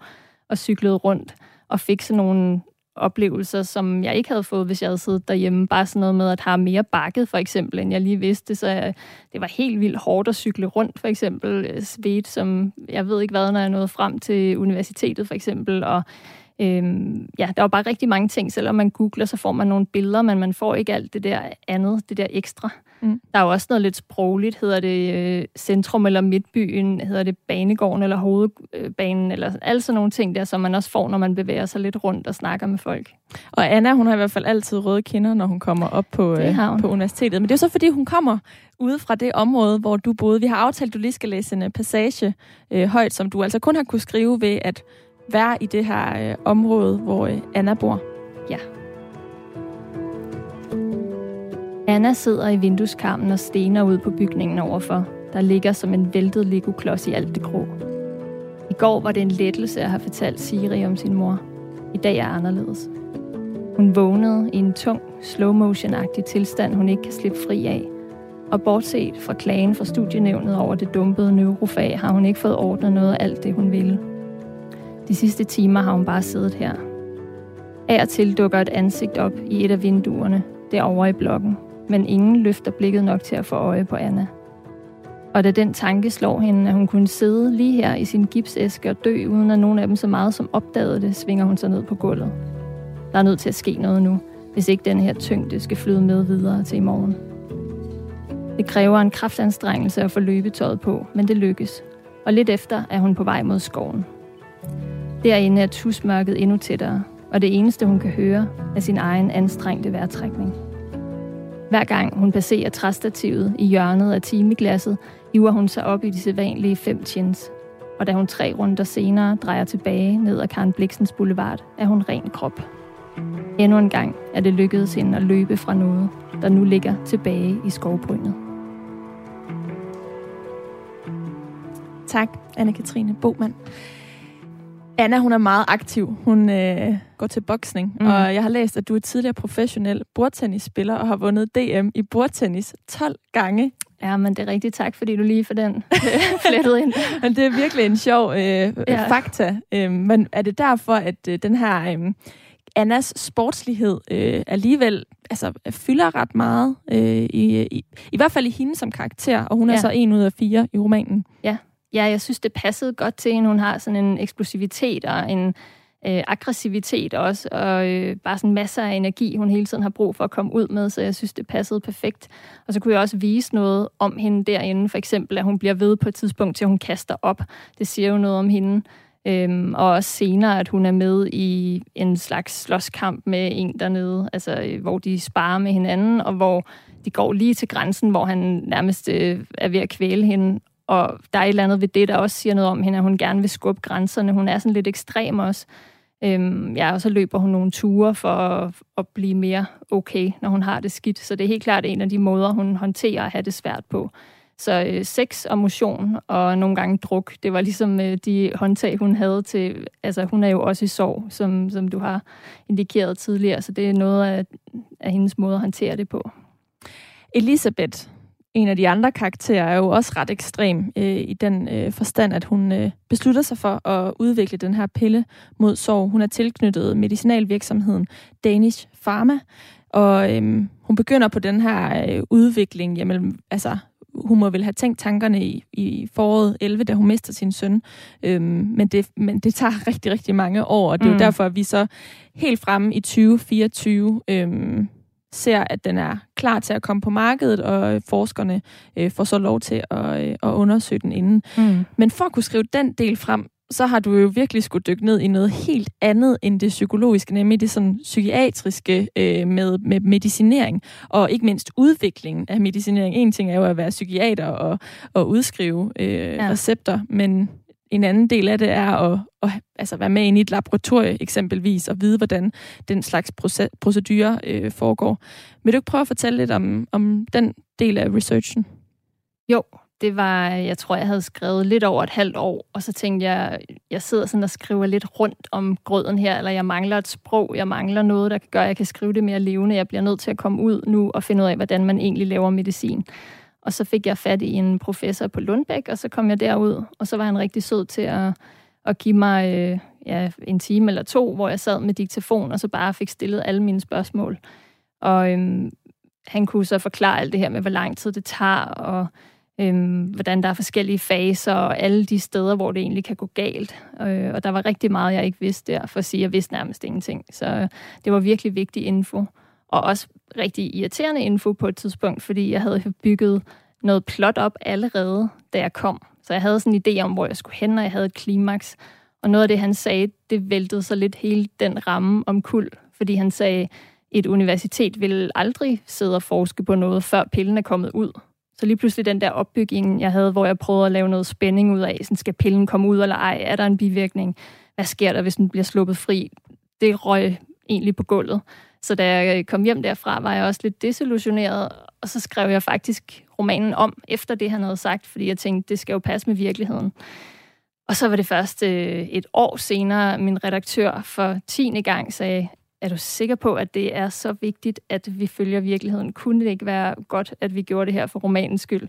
og cyklede rundt og fik sådan nogle oplevelser, som jeg ikke havde fået, hvis jeg havde siddet derhjemme. Bare sådan noget med at have mere bakket, for eksempel, end jeg lige vidste. Så øh, det var helt vildt hårdt at cykle rundt, for eksempel. Øh, svedt, som jeg ved ikke hvad, når jeg nåede frem til universitetet, for eksempel. Og Øhm, ja, der var bare rigtig mange ting. Selvom man googler, så får man nogle billeder, men man får ikke alt det der andet, det der ekstra. Mm. Der er jo også noget lidt sprogligt. Hedder det øh, centrum eller midtbyen? Hedder det banegården eller hovedbanen? Eller alle sådan nogle ting der, som man også får, når man bevæger sig lidt rundt og snakker med folk. Og Anna, hun har i hvert fald altid røde kinder, når hun kommer op på, øh, på universitetet. Men det er jo så, fordi hun kommer ude fra det område, hvor du boede. Vi har aftalt, at du lige skal læse en øh, passage øh, højt, som du altså kun har kunne skrive ved at være i det her øh, område, hvor øh, Anna bor. Ja. Anna sidder i vindueskarmen og stener ud på bygningen overfor, der ligger som en væltet Lego-klods i alt det grå. I går var det en lettelse at have fortalt Siri om sin mor. I dag er anderledes. Hun vågnede i en tung, slow motion tilstand, hun ikke kan slippe fri af. Og bortset fra klagen fra studienævnet over det dumpede neurofag, har hun ikke fået ordnet noget af alt det, hun ville. De sidste timer har hun bare siddet her. Af og til dukker et ansigt op i et af vinduerne, derovre i blokken, men ingen løfter blikket nok til at få øje på Anna. Og da den tanke slår hende, at hun kunne sidde lige her i sin gipsæske og dø, uden at nogen af dem så meget som opdagede det, svinger hun sig ned på gulvet. Der er nødt til at ske noget nu, hvis ikke den her tyngde skal flyde med videre til i morgen. Det kræver en kraftanstrengelse at få løbetøjet på, men det lykkes. Og lidt efter er hun på vej mod skoven. Derinde er tusmørket endnu tættere, og det eneste, hun kan høre, er sin egen anstrengte vejrtrækning. Hver gang hun passerer træstativet i hjørnet af timeglasset, hiver hun sig op i de sædvanlige fem chins. Og da hun tre runder senere drejer tilbage ned ad Karen Bliksens Boulevard, er hun ren krop. Endnu en gang er det lykkedes hende at løbe fra noget, der nu ligger tilbage i skovbrynet. Tak, Anne-Katrine Bomand. Anna, hun er meget aktiv. Hun øh, går til boksning, mm. og jeg har læst, at du er tidligere professionel bordtennisspiller og har vundet DM i bordtennis 12 gange. Ja, men det er rigtig tak, fordi du lige for den flettet ind. men det er virkelig en sjov øh, ja. fakta. Øh, men er det derfor, at øh, den her øh, Annas sportslighed øh, alligevel altså, fylder ret meget, øh, i, i, i hvert fald i hende som karakter, og hun ja. er så en ud af fire i romanen. Ja, ja, jeg synes, det passede godt til hende. Hun har sådan en eksplosivitet og en øh, aggressivitet også, og øh, bare sådan masser af energi, hun hele tiden har brug for at komme ud med, så jeg synes, det passede perfekt. Og så kunne jeg også vise noget om hende derinde, for eksempel, at hun bliver ved på et tidspunkt, til hun kaster op. Det siger jo noget om hende. Øhm, og også senere, at hun er med i en slags slåskamp med en dernede, altså øh, hvor de sparer med hinanden, og hvor de går lige til grænsen, hvor han nærmest øh, er ved at kvæle hende, og der er et eller andet ved det, der også siger noget om hende, at hun gerne vil skubbe grænserne. Hun er sådan lidt ekstrem også. Øhm, ja, og så løber hun nogle ture for at, at blive mere okay, når hun har det skidt. Så det er helt klart en af de måder, hun håndterer at have det svært på. Så øh, sex og motion og nogle gange druk, det var ligesom øh, de håndtag, hun havde til... Altså, hun er jo også i sorg, som, som du har indikeret tidligere, så det er noget af, af hendes måde at håndtere det på. Elisabeth, en af de andre karakterer er jo også ret ekstrem øh, i den øh, forstand, at hun øh, beslutter sig for at udvikle den her pille mod sorg. Hun er tilknyttet medicinalvirksomheden Danish Pharma, og øh, hun begynder på den her øh, udvikling. Jamen, altså, hun må vel have tænkt tankerne i, i foråret 11, da hun mister sin søn. Øhm, men, det, men det tager rigtig, rigtig mange år, og det er mm. jo derfor, at vi så helt fremme i 2024 øhm, ser, at den er klar til at komme på markedet, og forskerne øh, får så lov til at, øh, at undersøge den inden. Mm. Men for at kunne skrive den del frem, så har du jo virkelig skulle dykke ned i noget helt andet end det psykologiske, nemlig det sådan psykiatriske øh, med, med medicinering, og ikke mindst udviklingen af medicinering. En ting er jo at være psykiater og, og udskrive øh, ja. recepter, men en anden del af det er at, at altså være med ind i et laboratorie eksempelvis, og vide, hvordan den slags procedurer øh, foregår. Vil du ikke prøve at fortælle lidt om, om den del af researchen? Jo, det var, jeg tror, jeg havde skrevet lidt over et halvt år, og så tænkte jeg, jeg sidder sådan og skriver lidt rundt om grøden her, eller jeg mangler et sprog, jeg mangler noget, der kan gøre, at jeg kan skrive det mere levende. Jeg bliver nødt til at komme ud nu og finde ud af, hvordan man egentlig laver medicin. Og så fik jeg fat i en professor på Lundbæk, og så kom jeg derud, og så var han rigtig sød til at, at give mig øh, ja, en time eller to, hvor jeg sad med diktafon, og så bare fik stillet alle mine spørgsmål. Og øhm, han kunne så forklare alt det her med, hvor lang tid det tager, og øhm, hvordan der er forskellige faser, og alle de steder, hvor det egentlig kan gå galt. Øh, og der var rigtig meget, jeg ikke vidste der, for at sige, at jeg vidste nærmest ingenting. Så øh, det var virkelig vigtig info og også rigtig irriterende info på et tidspunkt, fordi jeg havde bygget noget plot op allerede, da jeg kom. Så jeg havde sådan en idé om, hvor jeg skulle hen, og jeg havde et klimaks. Og noget af det, han sagde, det væltede så lidt hele den ramme om kul, fordi han sagde, et universitet vil aldrig sidde og forske på noget, før pillen er kommet ud. Så lige pludselig den der opbygning, jeg havde, hvor jeg prøvede at lave noget spænding ud af, sådan skal pillen komme ud eller ej, er der en bivirkning? Hvad sker der, hvis den bliver sluppet fri? Det røg egentlig på gulvet. Så da jeg øh, kom hjem derfra, var jeg også lidt desillusioneret, og så skrev jeg faktisk romanen om, efter det, han havde sagt, fordi jeg tænkte, det skal jo passe med virkeligheden. Og så var det først øh, et år senere, min redaktør for tiende gang sagde, er du sikker på, at det er så vigtigt, at vi følger virkeligheden? Kunne det ikke være godt, at vi gjorde det her for romanens skyld?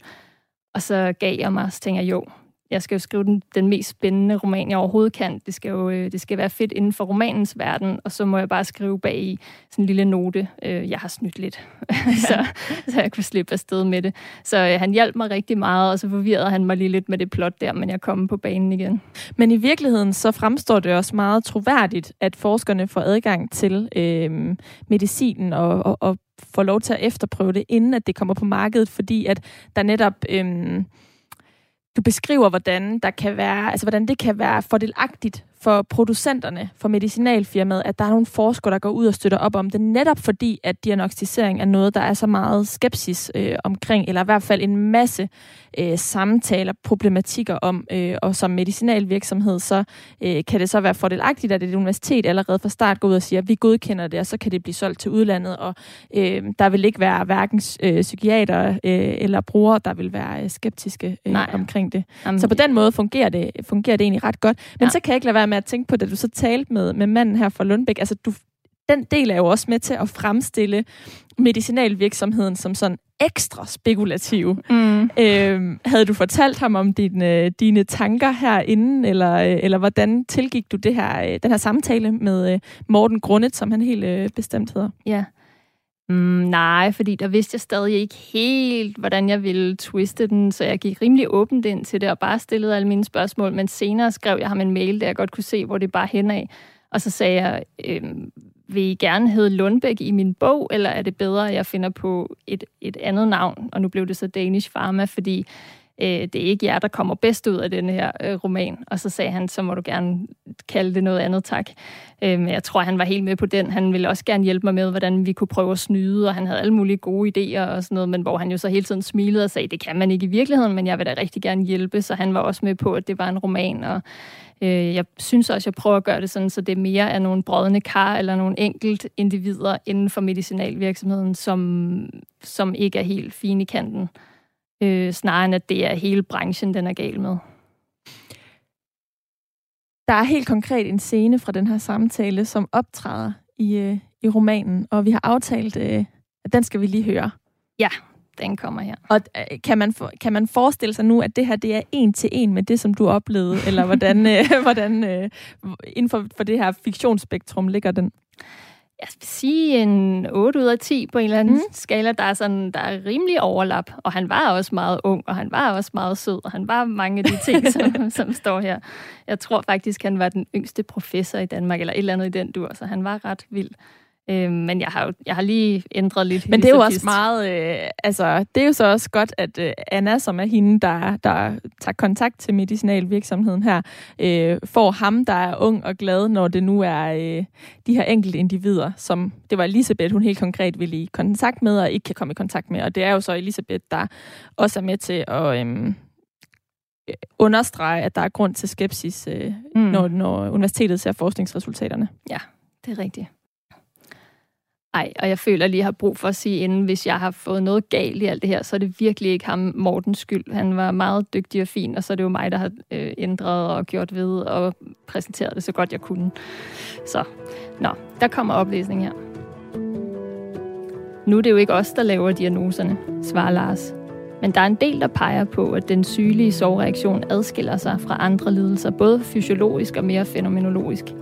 Og så gav jeg mig, og tænkte jeg, jo, jeg skal jo skrive den, den mest spændende roman, jeg overhovedet kan. Det skal jo øh, det skal være fedt inden for romanens verden, og så må jeg bare skrive bag i sådan en lille note. Øh, jeg har snydt lidt, ja. så, så jeg kunne slippe afsted med det. Så øh, han hjalp mig rigtig meget, og så forvirrede han mig lige lidt med det plot der, men jeg kom på banen igen. Men i virkeligheden så fremstår det også meget troværdigt, at forskerne får adgang til øh, medicinen og, og, og får lov til at efterprøve det, inden at det kommer på markedet, fordi at der netop... Øh, du beskriver, hvordan, der kan være, altså, hvordan det kan være fordelagtigt for producenterne, for medicinalfirmaet, at der er nogle forskere, der går ud og støtter op om det, netop fordi, at diagnostisering er noget, der er så meget skepsis øh, omkring, eller i hvert fald en masse øh, samtaler, problematikker om, øh, og som medicinalvirksomhed, så øh, kan det så være fordelagtigt, at et universitet allerede fra start går ud og siger, at vi godkender det, og så kan det blive solgt til udlandet, og øh, der vil ikke være hverken øh, psykiater øh, eller brugere, der vil være øh, skeptiske øh, omkring det. Jamen, så på den måde fungerer det, fungerer det egentlig ret godt. Men ja. så kan jeg ikke lade være med at tænke på, da du så talte med, med manden her fra Lundbæk, altså du, den del er jo også med til at fremstille medicinalvirksomheden som sådan ekstra spekulativ. Mm. Øhm, havde du fortalt ham om dine, dine tanker herinde, eller, eller hvordan tilgik du det her, den her samtale med Morten Grundet, som han helt bestemt hedder? Ja. Mm, nej, fordi der vidste jeg stadig ikke helt, hvordan jeg ville twiste den, så jeg gik rimelig åbent ind til det og bare stillede alle mine spørgsmål, men senere skrev jeg ham en mail, der jeg godt kunne se, hvor det bare henad. Og så sagde jeg, øh, vil I gerne hedde Lundbæk i min bog, eller er det bedre, at jeg finder på et, et andet navn? Og nu blev det så Danish Pharma, fordi øh, det er ikke jer, der kommer bedst ud af den her øh, roman. Og så sagde han, så må du gerne kalde det noget andet, tak. Øh, jeg tror, han var helt med på den. Han ville også gerne hjælpe mig med, hvordan vi kunne prøve at snyde, og han havde alle mulige gode idéer og sådan noget, men hvor han jo så hele tiden smilede og sagde, det kan man ikke i virkeligheden, men jeg vil da rigtig gerne hjælpe. Så han var også med på, at det var en roman, og øh, jeg synes også, jeg prøver at gøre det sådan, så det mere er nogle brødende kar eller nogle enkelt individer inden for medicinalvirksomheden, som, som ikke er helt fine i kanten øh, snarere end at det er hele branchen, den er gal med. Der er helt konkret en scene fra den her samtale, som optræder i, øh, i romanen, og vi har aftalt, øh, at den skal vi lige høre. Ja, den kommer her. Og øh, kan man, for, kan man forestille sig nu, at det her det er en til en med det, som du oplevede, eller hvordan, øh, hvordan øh, inden for, for det her fiktionsspektrum ligger den? Jeg vil sige en 8 ud af 10 på en eller anden mm. skala. Der er, sådan, der er rimelig overlap, og han var også meget ung, og han var også meget sød, og han var mange af de ting, som, som står her. Jeg tror faktisk, han var den yngste professor i Danmark, eller et eller andet i den dur, så han var ret vild. Øh, men jeg har jeg har lige ændret lidt. Men det er jo også meget, øh, altså det er jo så også godt, at øh, Anna, som er hende, der, der tager kontakt til medicinalvirksomheden her, øh, får ham, der er ung og glad, når det nu er øh, de her enkelte individer, som det var Elisabeth, hun helt konkret ville i kontakt med, og ikke kan komme i kontakt med. Og det er jo så Elisabeth, der også er med til at... Øh, understrege, at der er grund til skepsis, øh, mm. når, når universitetet ser forskningsresultaterne. Ja, det er rigtigt. Ej, og jeg føler lige, jeg har brug for at sige inden, hvis jeg har fået noget galt i alt det her, så er det virkelig ikke ham Mortens skyld. Han var meget dygtig og fin, og så er det jo mig, der har øh, ændret og gjort ved og præsenteret det så godt jeg kunne. Så, nå, der kommer oplæsning her. Nu er det jo ikke os, der laver diagnoserne, svarer Lars. Men der er en del, der peger på, at den sygelige sovreaktion adskiller sig fra andre lidelser, både fysiologisk og mere fænomenologisk –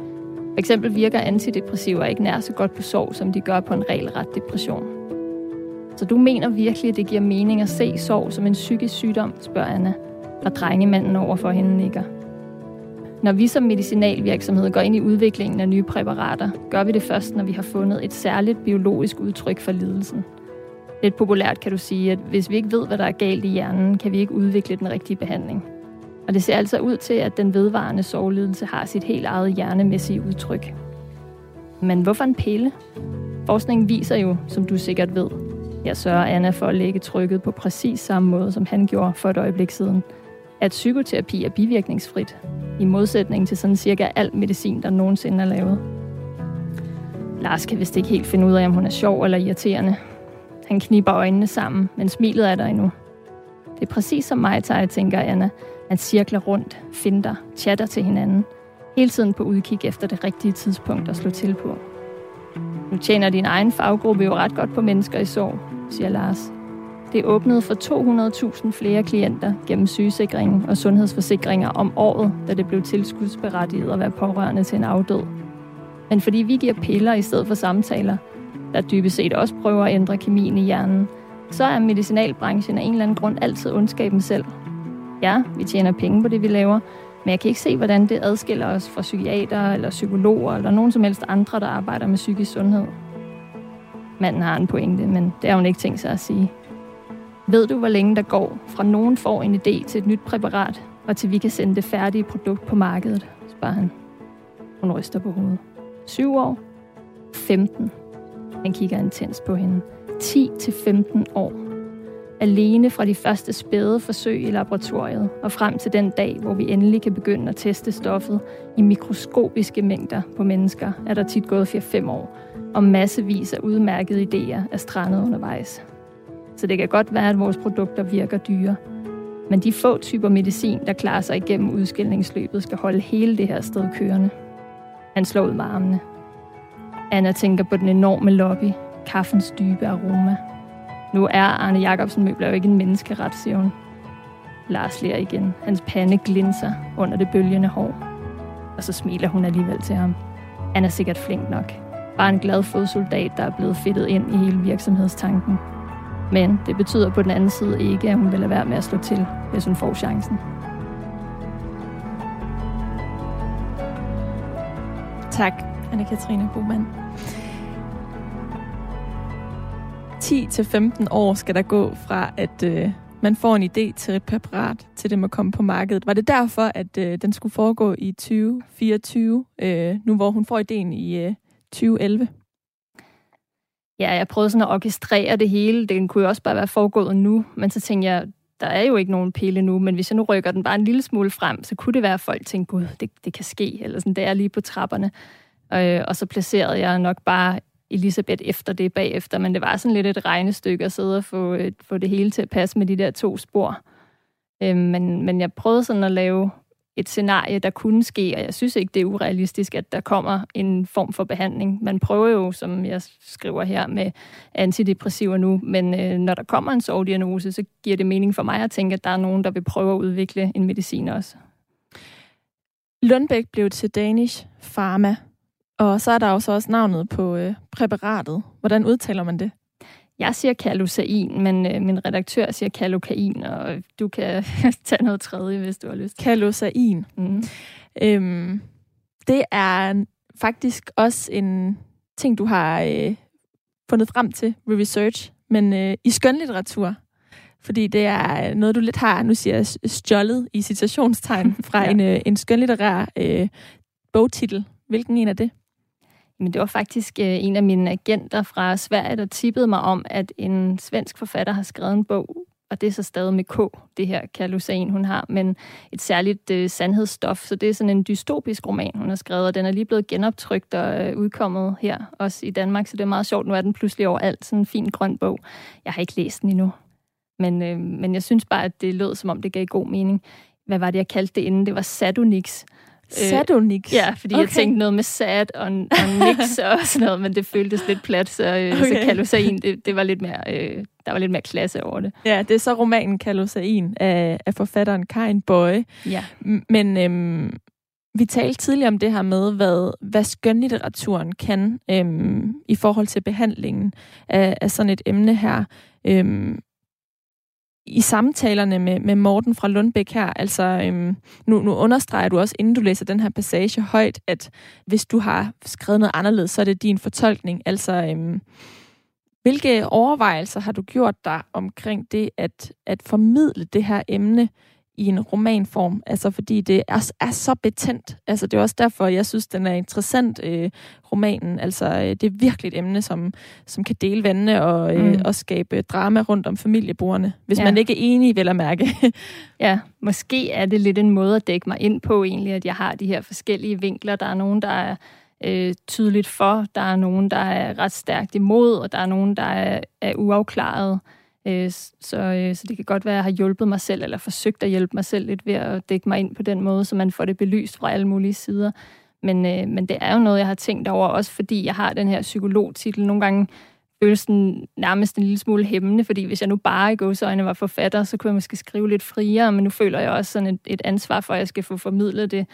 for eksempel virker antidepressiver ikke nær så godt på sorg, som de gør på en regelret depression. Så du mener virkelig, at det giver mening at se sorg som en psykisk sygdom, spørger Anna, og drengemanden over for hende nikker. Når vi som medicinalvirksomhed går ind i udviklingen af nye præparater, gør vi det først, når vi har fundet et særligt biologisk udtryk for lidelsen. Lidt populært kan du sige, at hvis vi ikke ved, hvad der er galt i hjernen, kan vi ikke udvikle den rigtige behandling – og det ser altså ud til, at den vedvarende sovlidelse har sit helt eget hjernemæssige udtryk. Men hvorfor en pille? Forskningen viser jo, som du sikkert ved, jeg sørger Anna for at lægge trykket på præcis samme måde, som han gjorde for et øjeblik siden, at psykoterapi er bivirkningsfrit, i modsætning til sådan cirka al medicin, der nogensinde er lavet. Lars kan vist ikke helt finde ud af, om hun er sjov eller irriterende. Han kniber øjnene sammen, men smilet er der endnu. Det er præcis som mig, tager jeg, tænker Anna, man cirkler rundt, finder, chatter til hinanden. Hele tiden på udkig efter det rigtige tidspunkt at slå til på. Nu tjener din egen faggruppe jo ret godt på mennesker i sorg, siger Lars. Det åbnede for 200.000 flere klienter gennem sygesikringen og sundhedsforsikringer om året, da det blev tilskudsberettiget at være pårørende til en afdød. Men fordi vi giver piller i stedet for samtaler, der dybest set også prøver at ændre kemien i hjernen, så er medicinalbranchen af en eller anden grund altid ondskaben selv ja, vi tjener penge på det, vi laver, men jeg kan ikke se, hvordan det adskiller os fra psykiater eller psykologer eller nogen som helst andre, der arbejder med psykisk sundhed. Manden har en pointe, men det har hun ikke tænkt sig at sige. Ved du, hvor længe der går, fra nogen får en idé til et nyt præparat, og til vi kan sende det færdige produkt på markedet, spørger han. Hun ryster på hovedet. 7 år? 15. Han kigger intens på hende. 10 til 15 år alene fra de første spæde forsøg i laboratoriet og frem til den dag, hvor vi endelig kan begynde at teste stoffet i mikroskopiske mængder på mennesker, er der tit gået 4-5 år, og massevis af udmærkede idéer er strandet undervejs. Så det kan godt være, at vores produkter virker dyre. Men de få typer medicin, der klarer sig igennem udskillingsløbet, skal holde hele det her sted kørende. Han slår ud med armene. Anna tænker på den enorme lobby, kaffens dybe aroma – nu er Arne Jacobsen Møbler jo ikke en menneskeret, siger hun. Lars ler igen. Hans pande glinser under det bølgende hår. Og så smiler hun alligevel til ham. Han er sikkert flink nok. Bare en glad fodsoldat, der er blevet fedtet ind i hele virksomhedstanken. Men det betyder på den anden side ikke, at hun vil lade være med at slå til, hvis hun får chancen. Tak, Anne-Katrine Boman. 10-15 år skal der gå fra, at øh, man får en idé til et præparat, til det må komme på markedet. Var det derfor, at øh, den skulle foregå i 2024, øh, nu hvor hun får idéen i øh, 2011? Ja, jeg prøvede sådan at orkestrere det hele. Den kunne jo også bare være foregået nu, men så tænkte jeg, der er jo ikke nogen pille nu, men hvis jeg nu rykker den bare en lille smule frem, så kunne det være, at folk tænkte, gud, det, det kan ske, eller sådan, det er lige på trapperne. Øh, og så placerede jeg nok bare Elisabeth efter det bagefter, men det var sådan lidt et regnestykke at sidde og få, et, få det hele til at passe med de der to spor. Øh, men, men jeg prøvede sådan at lave et scenarie, der kunne ske, og jeg synes ikke, det er urealistisk, at der kommer en form for behandling. Man prøver jo, som jeg skriver her, med antidepressiver nu, men øh, når der kommer en sovdiagnose, så giver det mening for mig at tænke, at der er nogen, der vil prøve at udvikle en medicin også. Lundbæk blev til Danish Pharma og så er der jo så også navnet på øh, præparatet. Hvordan udtaler man det? Jeg siger kalusain, men øh, min redaktør siger kalukain, og du kan tage noget tredje, hvis du har lyst. Kalusain. Mm. Øhm, det er faktisk også en ting, du har øh, fundet frem til ved research, men øh, i skønlitteratur. Fordi det er noget, du lidt har, nu siger jeg, stjålet i citationstegn fra ja. en, øh, en skønlitterær øh, bogtitel. Hvilken en er det? Men det var faktisk øh, en af mine agenter fra Sverige, der tippede mig om, at en svensk forfatter har skrevet en bog og det er så stadig med K, det her Kalusan, hun har, men et særligt øh, sandhedsstof. Så det er sådan en dystopisk roman, hun har skrevet, og den er lige blevet genoptrykt og øh, udkommet her, også i Danmark, så det er meget sjovt. Nu er den pludselig overalt, sådan en fin grøn bog. Jeg har ikke læst den endnu, men, øh, men jeg synes bare, at det lød, som om det gav god mening. Hvad var det, jeg kaldte det inden? Det var Sadonix. Sadonix? Øh, ja, fordi okay. jeg tænkte noget med sad og, og nix og sådan noget, men det føltes lidt plat, så, øh, okay. så kalusain, det, det var lidt mere, øh, der var lidt mere klasse over det. Ja, det er så romanen Kalusain af, af forfatteren Karin Bøje. Ja. Men øhm, vi talte tidligere om det her med, hvad, hvad skønlitteraturen kan øhm, i forhold til behandlingen af, af sådan et emne her. Øhm, i samtalerne med, med Morten fra Lundbæk her, altså øhm, nu, nu understreger du også, inden du læser den her passage højt, at hvis du har skrevet noget anderledes, så er det din fortolkning. Altså, øhm, hvilke overvejelser har du gjort dig omkring det at, at formidle det her emne i en romanform, altså fordi det er, er så betændt. Altså det er også derfor, jeg synes, den er interessant, øh, romanen. Altså øh, det er virkelig et emne, som, som kan dele vandene og, øh, mm. og skabe drama rundt om familiebordene, hvis ja. man ikke er enig, vel at mærke. ja, måske er det lidt en måde at dække mig ind på egentlig, at jeg har de her forskellige vinkler. Der er nogen, der er øh, tydeligt for, der er nogen, der er ret stærkt imod, og der er nogen, der er, er uafklaret. Øh, Øh, så, øh, så det kan godt være, at jeg har hjulpet mig selv, eller forsøgt at hjælpe mig selv lidt ved at dække mig ind på den måde, så man får det belyst fra alle mulige sider. Men, øh, men det er jo noget, jeg har tænkt over, også fordi jeg har den her psykologtitel. Nogle gange føles den nærmest en lille smule hæmmende, fordi hvis jeg nu bare i gåsøjne var forfatter, så kunne jeg måske skrive lidt friere, men nu føler jeg også sådan et, et ansvar for, at jeg skal få formidlet det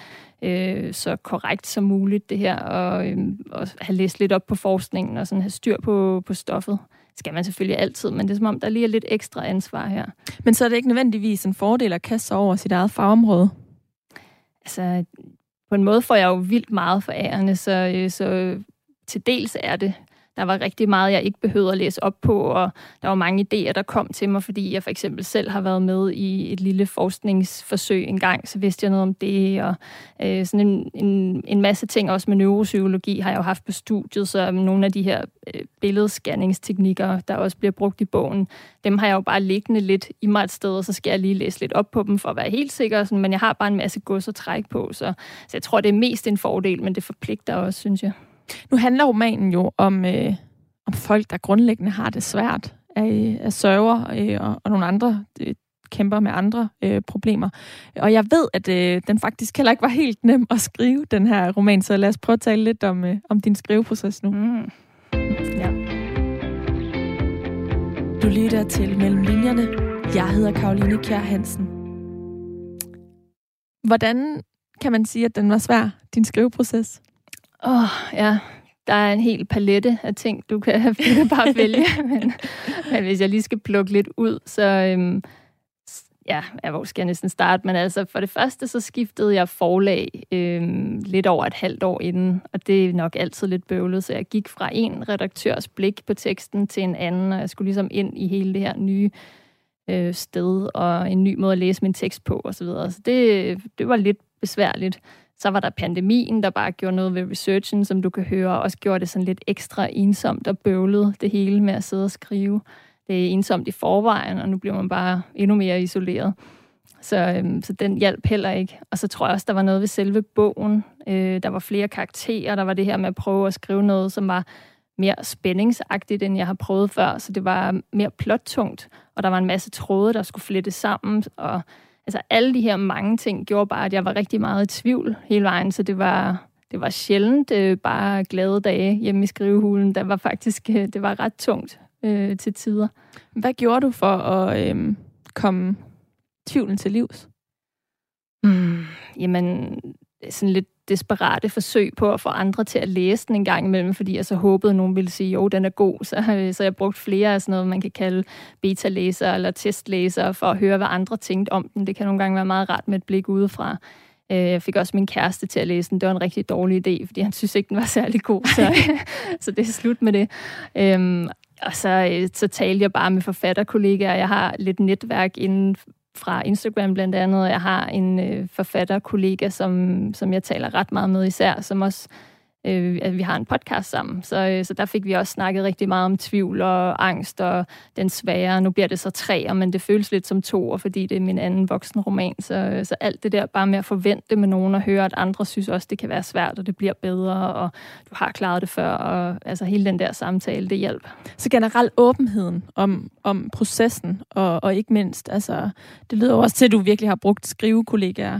øh, så korrekt som muligt, det her, og, øh, og have læst lidt op på forskningen, og sådan have styr på, på stoffet skal man selvfølgelig altid, men det er som om, der lige er lidt ekstra ansvar her. Men så er det ikke nødvendigvis en fordel at kaste sig over sit eget fagområde? Altså, på en måde får jeg jo vildt meget for ærende, så, øh, så til dels er det der var rigtig meget, jeg ikke behøvede at læse op på, og der var mange idéer, der kom til mig, fordi jeg for eksempel selv har været med i et lille forskningsforsøg engang, så vidste jeg noget om det, og øh, sådan en, en, en masse ting, også med neuropsykologi, har jeg jo haft på studiet, så nogle af de her øh, billedscanningsteknikker, der også bliver brugt i bogen, dem har jeg jo bare liggende lidt i mig et sted, og så skal jeg lige læse lidt op på dem for at være helt sikker, sådan, men jeg har bare en masse gods at trække på, så, så jeg tror, det er mest en fordel, men det forpligter også, synes jeg. Nu handler romanen jo om, øh, om folk, der grundlæggende har det svært af, af sørger øh, og, og nogle andre øh, kæmper med andre øh, problemer. Og jeg ved, at øh, den faktisk heller ikke var helt nem at skrive, den her roman, så lad os prøve at tale lidt om, øh, om din skriveproces nu. Mm. Ja. Du lytter til Mellem Linjerne. Jeg hedder Karoline Kjær Hansen. Hvordan kan man sige, at den var svær, din skriveproces? Åh, oh, ja. Der er en hel palette af ting, du kan, du kan bare vælge. men, men hvis jeg lige skal plukke lidt ud, så... Øhm, ja, hvor skal jeg næsten starte? Men altså, for det første, så skiftede jeg forlag øhm, lidt over et halvt år inden, og det er nok altid lidt bøvlet, så jeg gik fra en redaktørs blik på teksten til en anden, og jeg skulle ligesom ind i hele det her nye øh, sted, og en ny måde at læse min tekst på, osv. Så, videre. så det, det var lidt besværligt. Så var der pandemien, der bare gjorde noget ved researchen, som du kan høre, og også gjorde det sådan lidt ekstra ensomt og bøvlet, det hele med at sidde og skrive. Det er ensomt i forvejen, og nu bliver man bare endnu mere isoleret. Så, øhm, så den hjalp heller ikke. Og så tror jeg også, der var noget ved selve bogen. Øh, der var flere karakterer, der var det her med at prøve at skrive noget, som var mere spændingsagtigt, end jeg har prøvet før. Så det var mere plottungt, og der var en masse tråde, der skulle flettes sammen, og altså alle de her mange ting gjorde bare, at jeg var rigtig meget i tvivl hele vejen, så det var, det var sjældent øh, bare glade dage hjemme i skrivehulen. Der var faktisk, øh, det var ret tungt øh, til tider. Hvad gjorde du for at øh, komme tvivlen til livs? Mm, jamen, sådan lidt desperate forsøg på at få andre til at læse den en gang imellem, fordi jeg så håbede, at nogen ville sige, jo, den er god. Så, så jeg brugt flere af sådan noget, man kan kalde beta-læser eller testlæser, for at høre, hvad andre tænkte om den. Det kan nogle gange være meget rart med et blik udefra. Øh, jeg fik også min kæreste til at læse den. Det var en rigtig dårlig idé, fordi han synes ikke, den var særlig god. Så, så det er slut med det. Øhm, og så, øh, så talte jeg bare med forfatterkollegaer. Jeg har lidt netværk inden fra Instagram blandt andet. Jeg har en øh, forfatterkollega, som, som jeg taler ret meget med især, som også øh, at vi har en podcast sammen. Så, øh, så der fik vi også snakket rigtig meget om tvivl og angst og den svære. Nu bliver det så tre, men det føles lidt som to, fordi det er min anden voksen roman. Så, øh, så alt det der bare med at forvente med nogen og høre, at andre synes også, det kan være svært, og det bliver bedre, og du har klaret det før, og altså hele den der samtale, det hjælper. Så generelt åbenheden om, om processen, og, og ikke mindst, altså, det lyder også til, at du virkelig har brugt skrivekollegaer.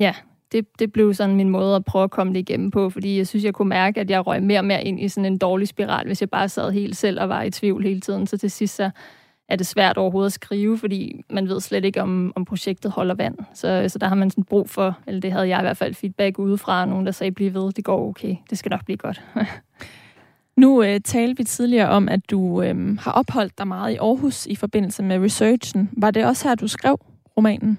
Ja, det, det blev sådan min måde at prøve at komme det igennem på, fordi jeg synes, jeg kunne mærke, at jeg røg mere og mere ind i sådan en dårlig spiral, hvis jeg bare sad helt selv og var i tvivl hele tiden. Så til sidst så er det svært overhovedet at skrive, fordi man ved slet ikke, om, om projektet holder vand. Så, så der har man sådan brug for, eller det havde jeg i hvert fald feedback udefra, nogen der sagde, bliv ved, det går okay, det skal nok blive godt. nu øh, talte vi tidligere om, at du øh, har opholdt dig meget i Aarhus i forbindelse med researchen. Var det også her, du skrev romanen?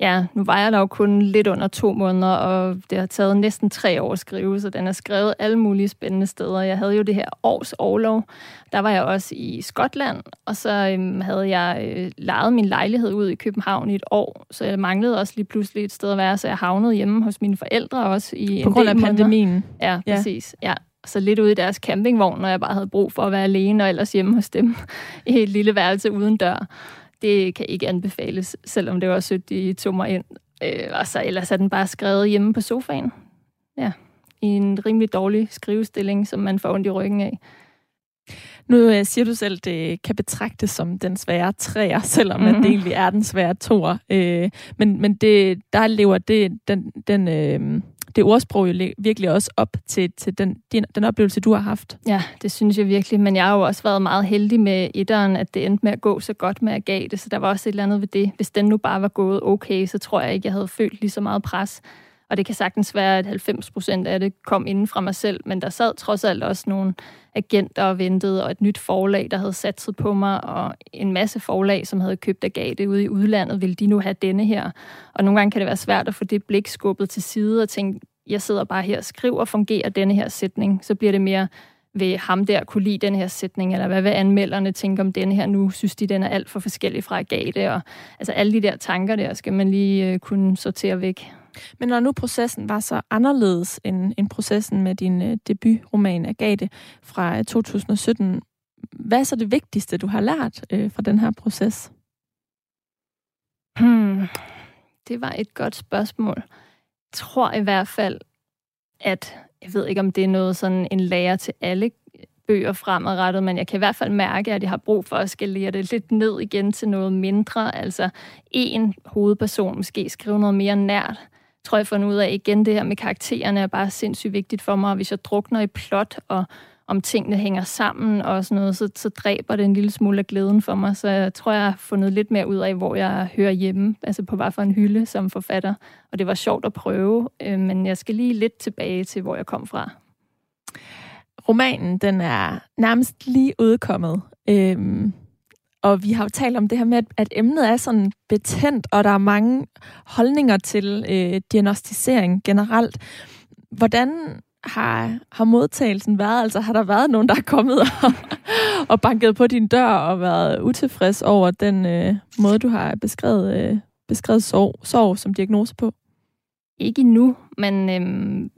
Ja, nu var jeg der jo kun lidt under to måneder, og det har taget næsten tre år at skrive, så den er skrevet alle mulige spændende steder. Jeg havde jo det her års overlov. Der var jeg også i Skotland, og så øhm, havde jeg øh, lejet min lejlighed ud i København i et år, så jeg manglede også lige pludselig et sted at være, så jeg havnede hjemme hos mine forældre også i På grund af pandemien? Ja, præcis. Ja. Så lidt ude i deres campingvogn, når jeg bare havde brug for at være alene, og ellers hjemme hos dem i et lille værelse uden dør det kan ikke anbefales, selvom det var sødt, de tog mig ind. Øh, og så ellers er den bare skrevet hjemme på sofaen. Ja, i en rimelig dårlig skrivestilling, som man får ondt i ryggen af. Nu øh, siger du selv, at det kan betragtes som den svære træer, selvom mm-hmm. at det egentlig er den svære toer. Øh, men men det, der lever det, den, den øh, det ordsprog jo virkelig også op til, til den, din, den oplevelse, du har haft. Ja, det synes jeg virkelig, men jeg har jo også været meget heldig med etteren, at det endte med at gå så godt med Agathe, så der var også et eller andet ved det. Hvis den nu bare var gået okay, så tror jeg ikke, jeg havde følt lige så meget pres. Og det kan sagtens være, at 90 procent af det kom inden fra mig selv, men der sad trods alt også nogle agenter og ventede, og et nyt forlag, der havde satset på mig, og en masse forlag, som havde købt agate ude i udlandet, ville de nu have denne her? Og nogle gange kan det være svært at få det blik skubbet til side og tænke, jeg sidder bare her og skriver, fungerer denne her sætning, så bliver det mere, vil ham der kunne lide den her sætning, eller hvad vil anmelderne tænke om den her nu? Synes de, den er alt for forskellig fra Agate? Og, altså alle de der tanker der, skal man lige øh, kunne sortere væk. Men når nu processen var så anderledes end, end processen med din øh, debutroman Agate fra øh, 2017, hvad er så det vigtigste, du har lært øh, fra den her proces? Hmm, det var et godt spørgsmål. Jeg tror i hvert fald, at jeg ved ikke, om det er noget sådan en lærer til alle bøger fremadrettet, men jeg kan i hvert fald mærke, at jeg har brug for at skalere det lidt ned igen til noget mindre. Altså en hovedperson måske skrive noget mere nært tror jeg fundet ud af igen, det her med karaktererne er bare sindssygt vigtigt for mig. og Hvis jeg drukner i plot, og om tingene hænger sammen og sådan noget, så, så dræber det en lille smule af glæden for mig. Så jeg tror, jeg har fundet lidt mere ud af, hvor jeg hører hjemme, altså på hvad for en hylde som forfatter. Og det var sjovt at prøve, øh, men jeg skal lige lidt tilbage til, hvor jeg kom fra. Romanen, den er nærmest lige udkommet. Øhm, og vi har jo talt om det her med, at, emnet er sådan betændt, og der er mange holdninger til øh, diagnostisering generelt. Hvordan har, har modtagelsen været? Altså har der været nogen, der er kommet og, og banket på din dør og været utilfreds over den øh, måde, du har beskrevet, øh, beskrevet sorg, sorg som diagnose på? Ikke endnu, men øhm,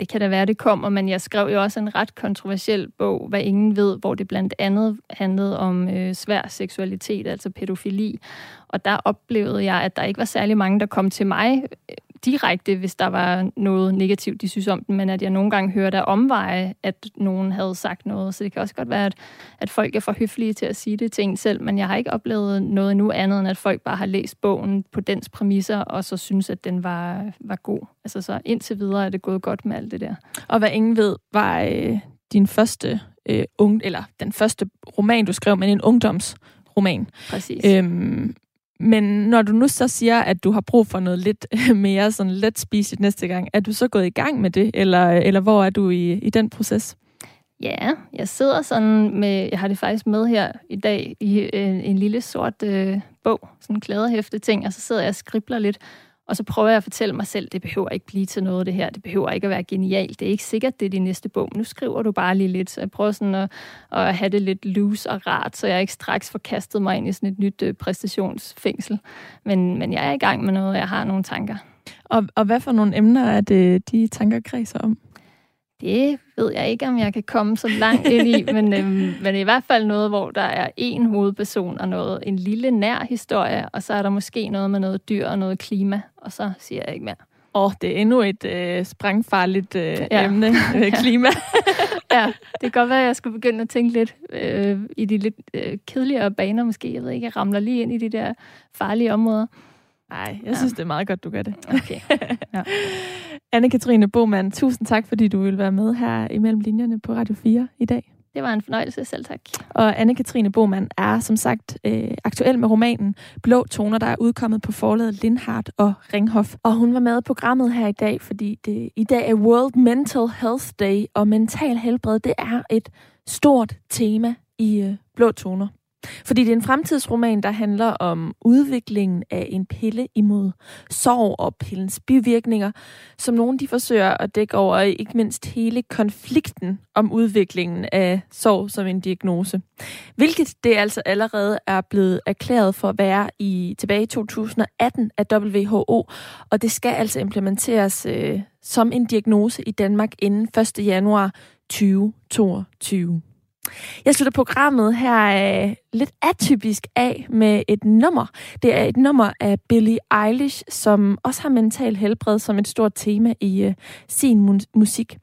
det kan da være, det kommer, men jeg skrev jo også en ret kontroversiel bog, hvad ingen ved, hvor det blandt andet handlede om øh, svær seksualitet, altså pædofili. Og der oplevede jeg, at der ikke var særlig mange, der kom til mig direkte, hvis der var noget negativt, de synes om den, men at jeg nogle gange hørte af omveje, at nogen havde sagt noget. Så det kan også godt være, at, at folk er for høflige til at sige det til en selv, men jeg har ikke oplevet noget endnu andet, end at folk bare har læst bogen på dens præmisser, og så synes, at den var, var god. Altså så indtil videre er det gået godt med alt det der. Og hvad ingen ved, var øh, din første øh, ung, eller den første roman, du skrev, men en ungdomsroman. Præcis. Øhm, men når du nu så siger, at du har brug for noget lidt mere sådan let spiseligt næste gang, er du så gået i gang med det, eller, eller hvor er du i, i den proces? Ja, jeg sidder sådan med, jeg har det faktisk med her i dag, i en, en lille sort øh, bog, sådan en klæderhæfte ting, og så sidder jeg og skribler lidt, og så prøver jeg at fortælle mig selv, det behøver ikke blive til noget, det her. Det behøver ikke at være genialt. Det er ikke sikkert, det er din næste bog. Nu skriver du bare lige lidt. Så jeg prøver sådan at, at have det lidt loose og rart, så jeg ikke straks får kastet mig ind i sådan et nyt øh, præstationsfængsel. Men, men jeg er i gang med noget, jeg har nogle tanker. Og, og hvad for nogle emner er det, de tanker kredser om? Det ved jeg ikke, om jeg kan komme så langt ind i, men, øhm, men i hvert fald noget, hvor der er en hovedperson og noget, en lille nær historie, og så er der måske noget med noget dyr og noget klima, og så siger jeg ikke mere. Åh, oh, det er endnu et øh, sprængfarligt øh, ja. emne, øh, klima. ja, det kan godt være, at jeg skulle begynde at tænke lidt øh, i de lidt øh, kedeligere baner måske. Jeg ved ikke, jeg ramler lige ind i de der farlige områder. Nej, jeg ja. synes, det er meget godt, du gør det. Okay. Ja. Anne-Katrine Boman, tusind tak, fordi du vil være med her imellem linjerne på Radio 4 i dag. Det var en fornøjelse, selv tak. Og Anne-Katrine Boman er som sagt øh, aktuel med romanen Blå Toner, der er udkommet på forlaget Lindhardt og Ringhof. Og hun var med i programmet her i dag, fordi det i dag er World Mental Health Day, og mental helbred, det er et stort tema i øh, Blå Toner. Fordi det er en fremtidsroman, der handler om udviklingen af en pille imod sorg og pillens bivirkninger, som nogen de forsøger at dække over, ikke mindst hele konflikten om udviklingen af sorg som en diagnose. Hvilket det altså allerede er blevet erklæret for at være i tilbage i 2018 af WHO, og det skal altså implementeres øh, som en diagnose i Danmark inden 1. januar 2022. Jeg slutter programmet her øh, lidt atypisk af med et nummer. Det er et nummer af Billie Eilish, som også har mental helbred som et stort tema i øh, sin mu- musik.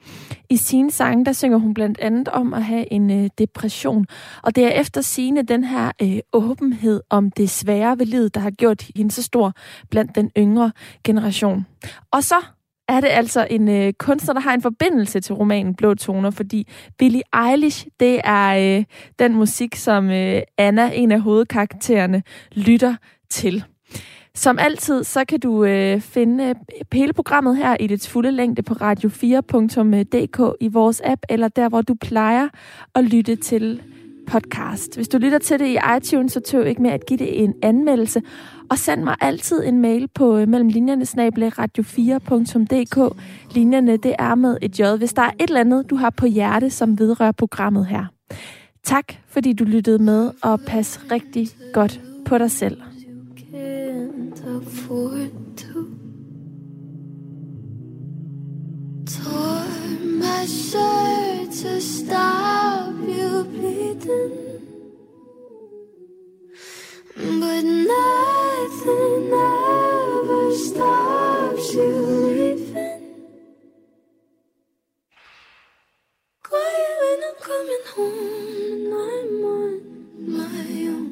I sine sange, der synger hun blandt andet om at have en øh, depression. Og det er efter sine den her øh, åbenhed om det svære ved livet, der har gjort hende så stor blandt den yngre generation. Og så er det altså en øh, kunstner, der har en forbindelse til romanen Blå Toner, fordi Billie Eilish, det er øh, den musik, som øh, Anna, en af hovedkaraktererne, lytter til. Som altid, så kan du øh, finde øh, hele programmet her i dets fulde længde på radio4.dk i vores app, eller der, hvor du plejer at lytte til podcast. Hvis du lytter til det i iTunes, så tøv ikke med at give det en anmeldelse. Og send mig altid en mail på øh, mellemlinjerne radio4.dk. Linjerne, det er med et J, hvis der er et eller andet, du har på hjerte, som vedrører programmet her. Tak, fordi du lyttede med, og pas rigtig godt på dig selv. Tore my shirt to stop you bleeding But nothing ever stops you leaving. Quiet when I'm coming home, and I'm on my own.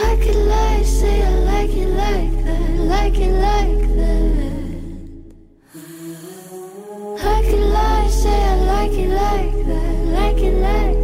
I could lie, say I like it like that, like it like that. I could lie, say I like it like that, like it like I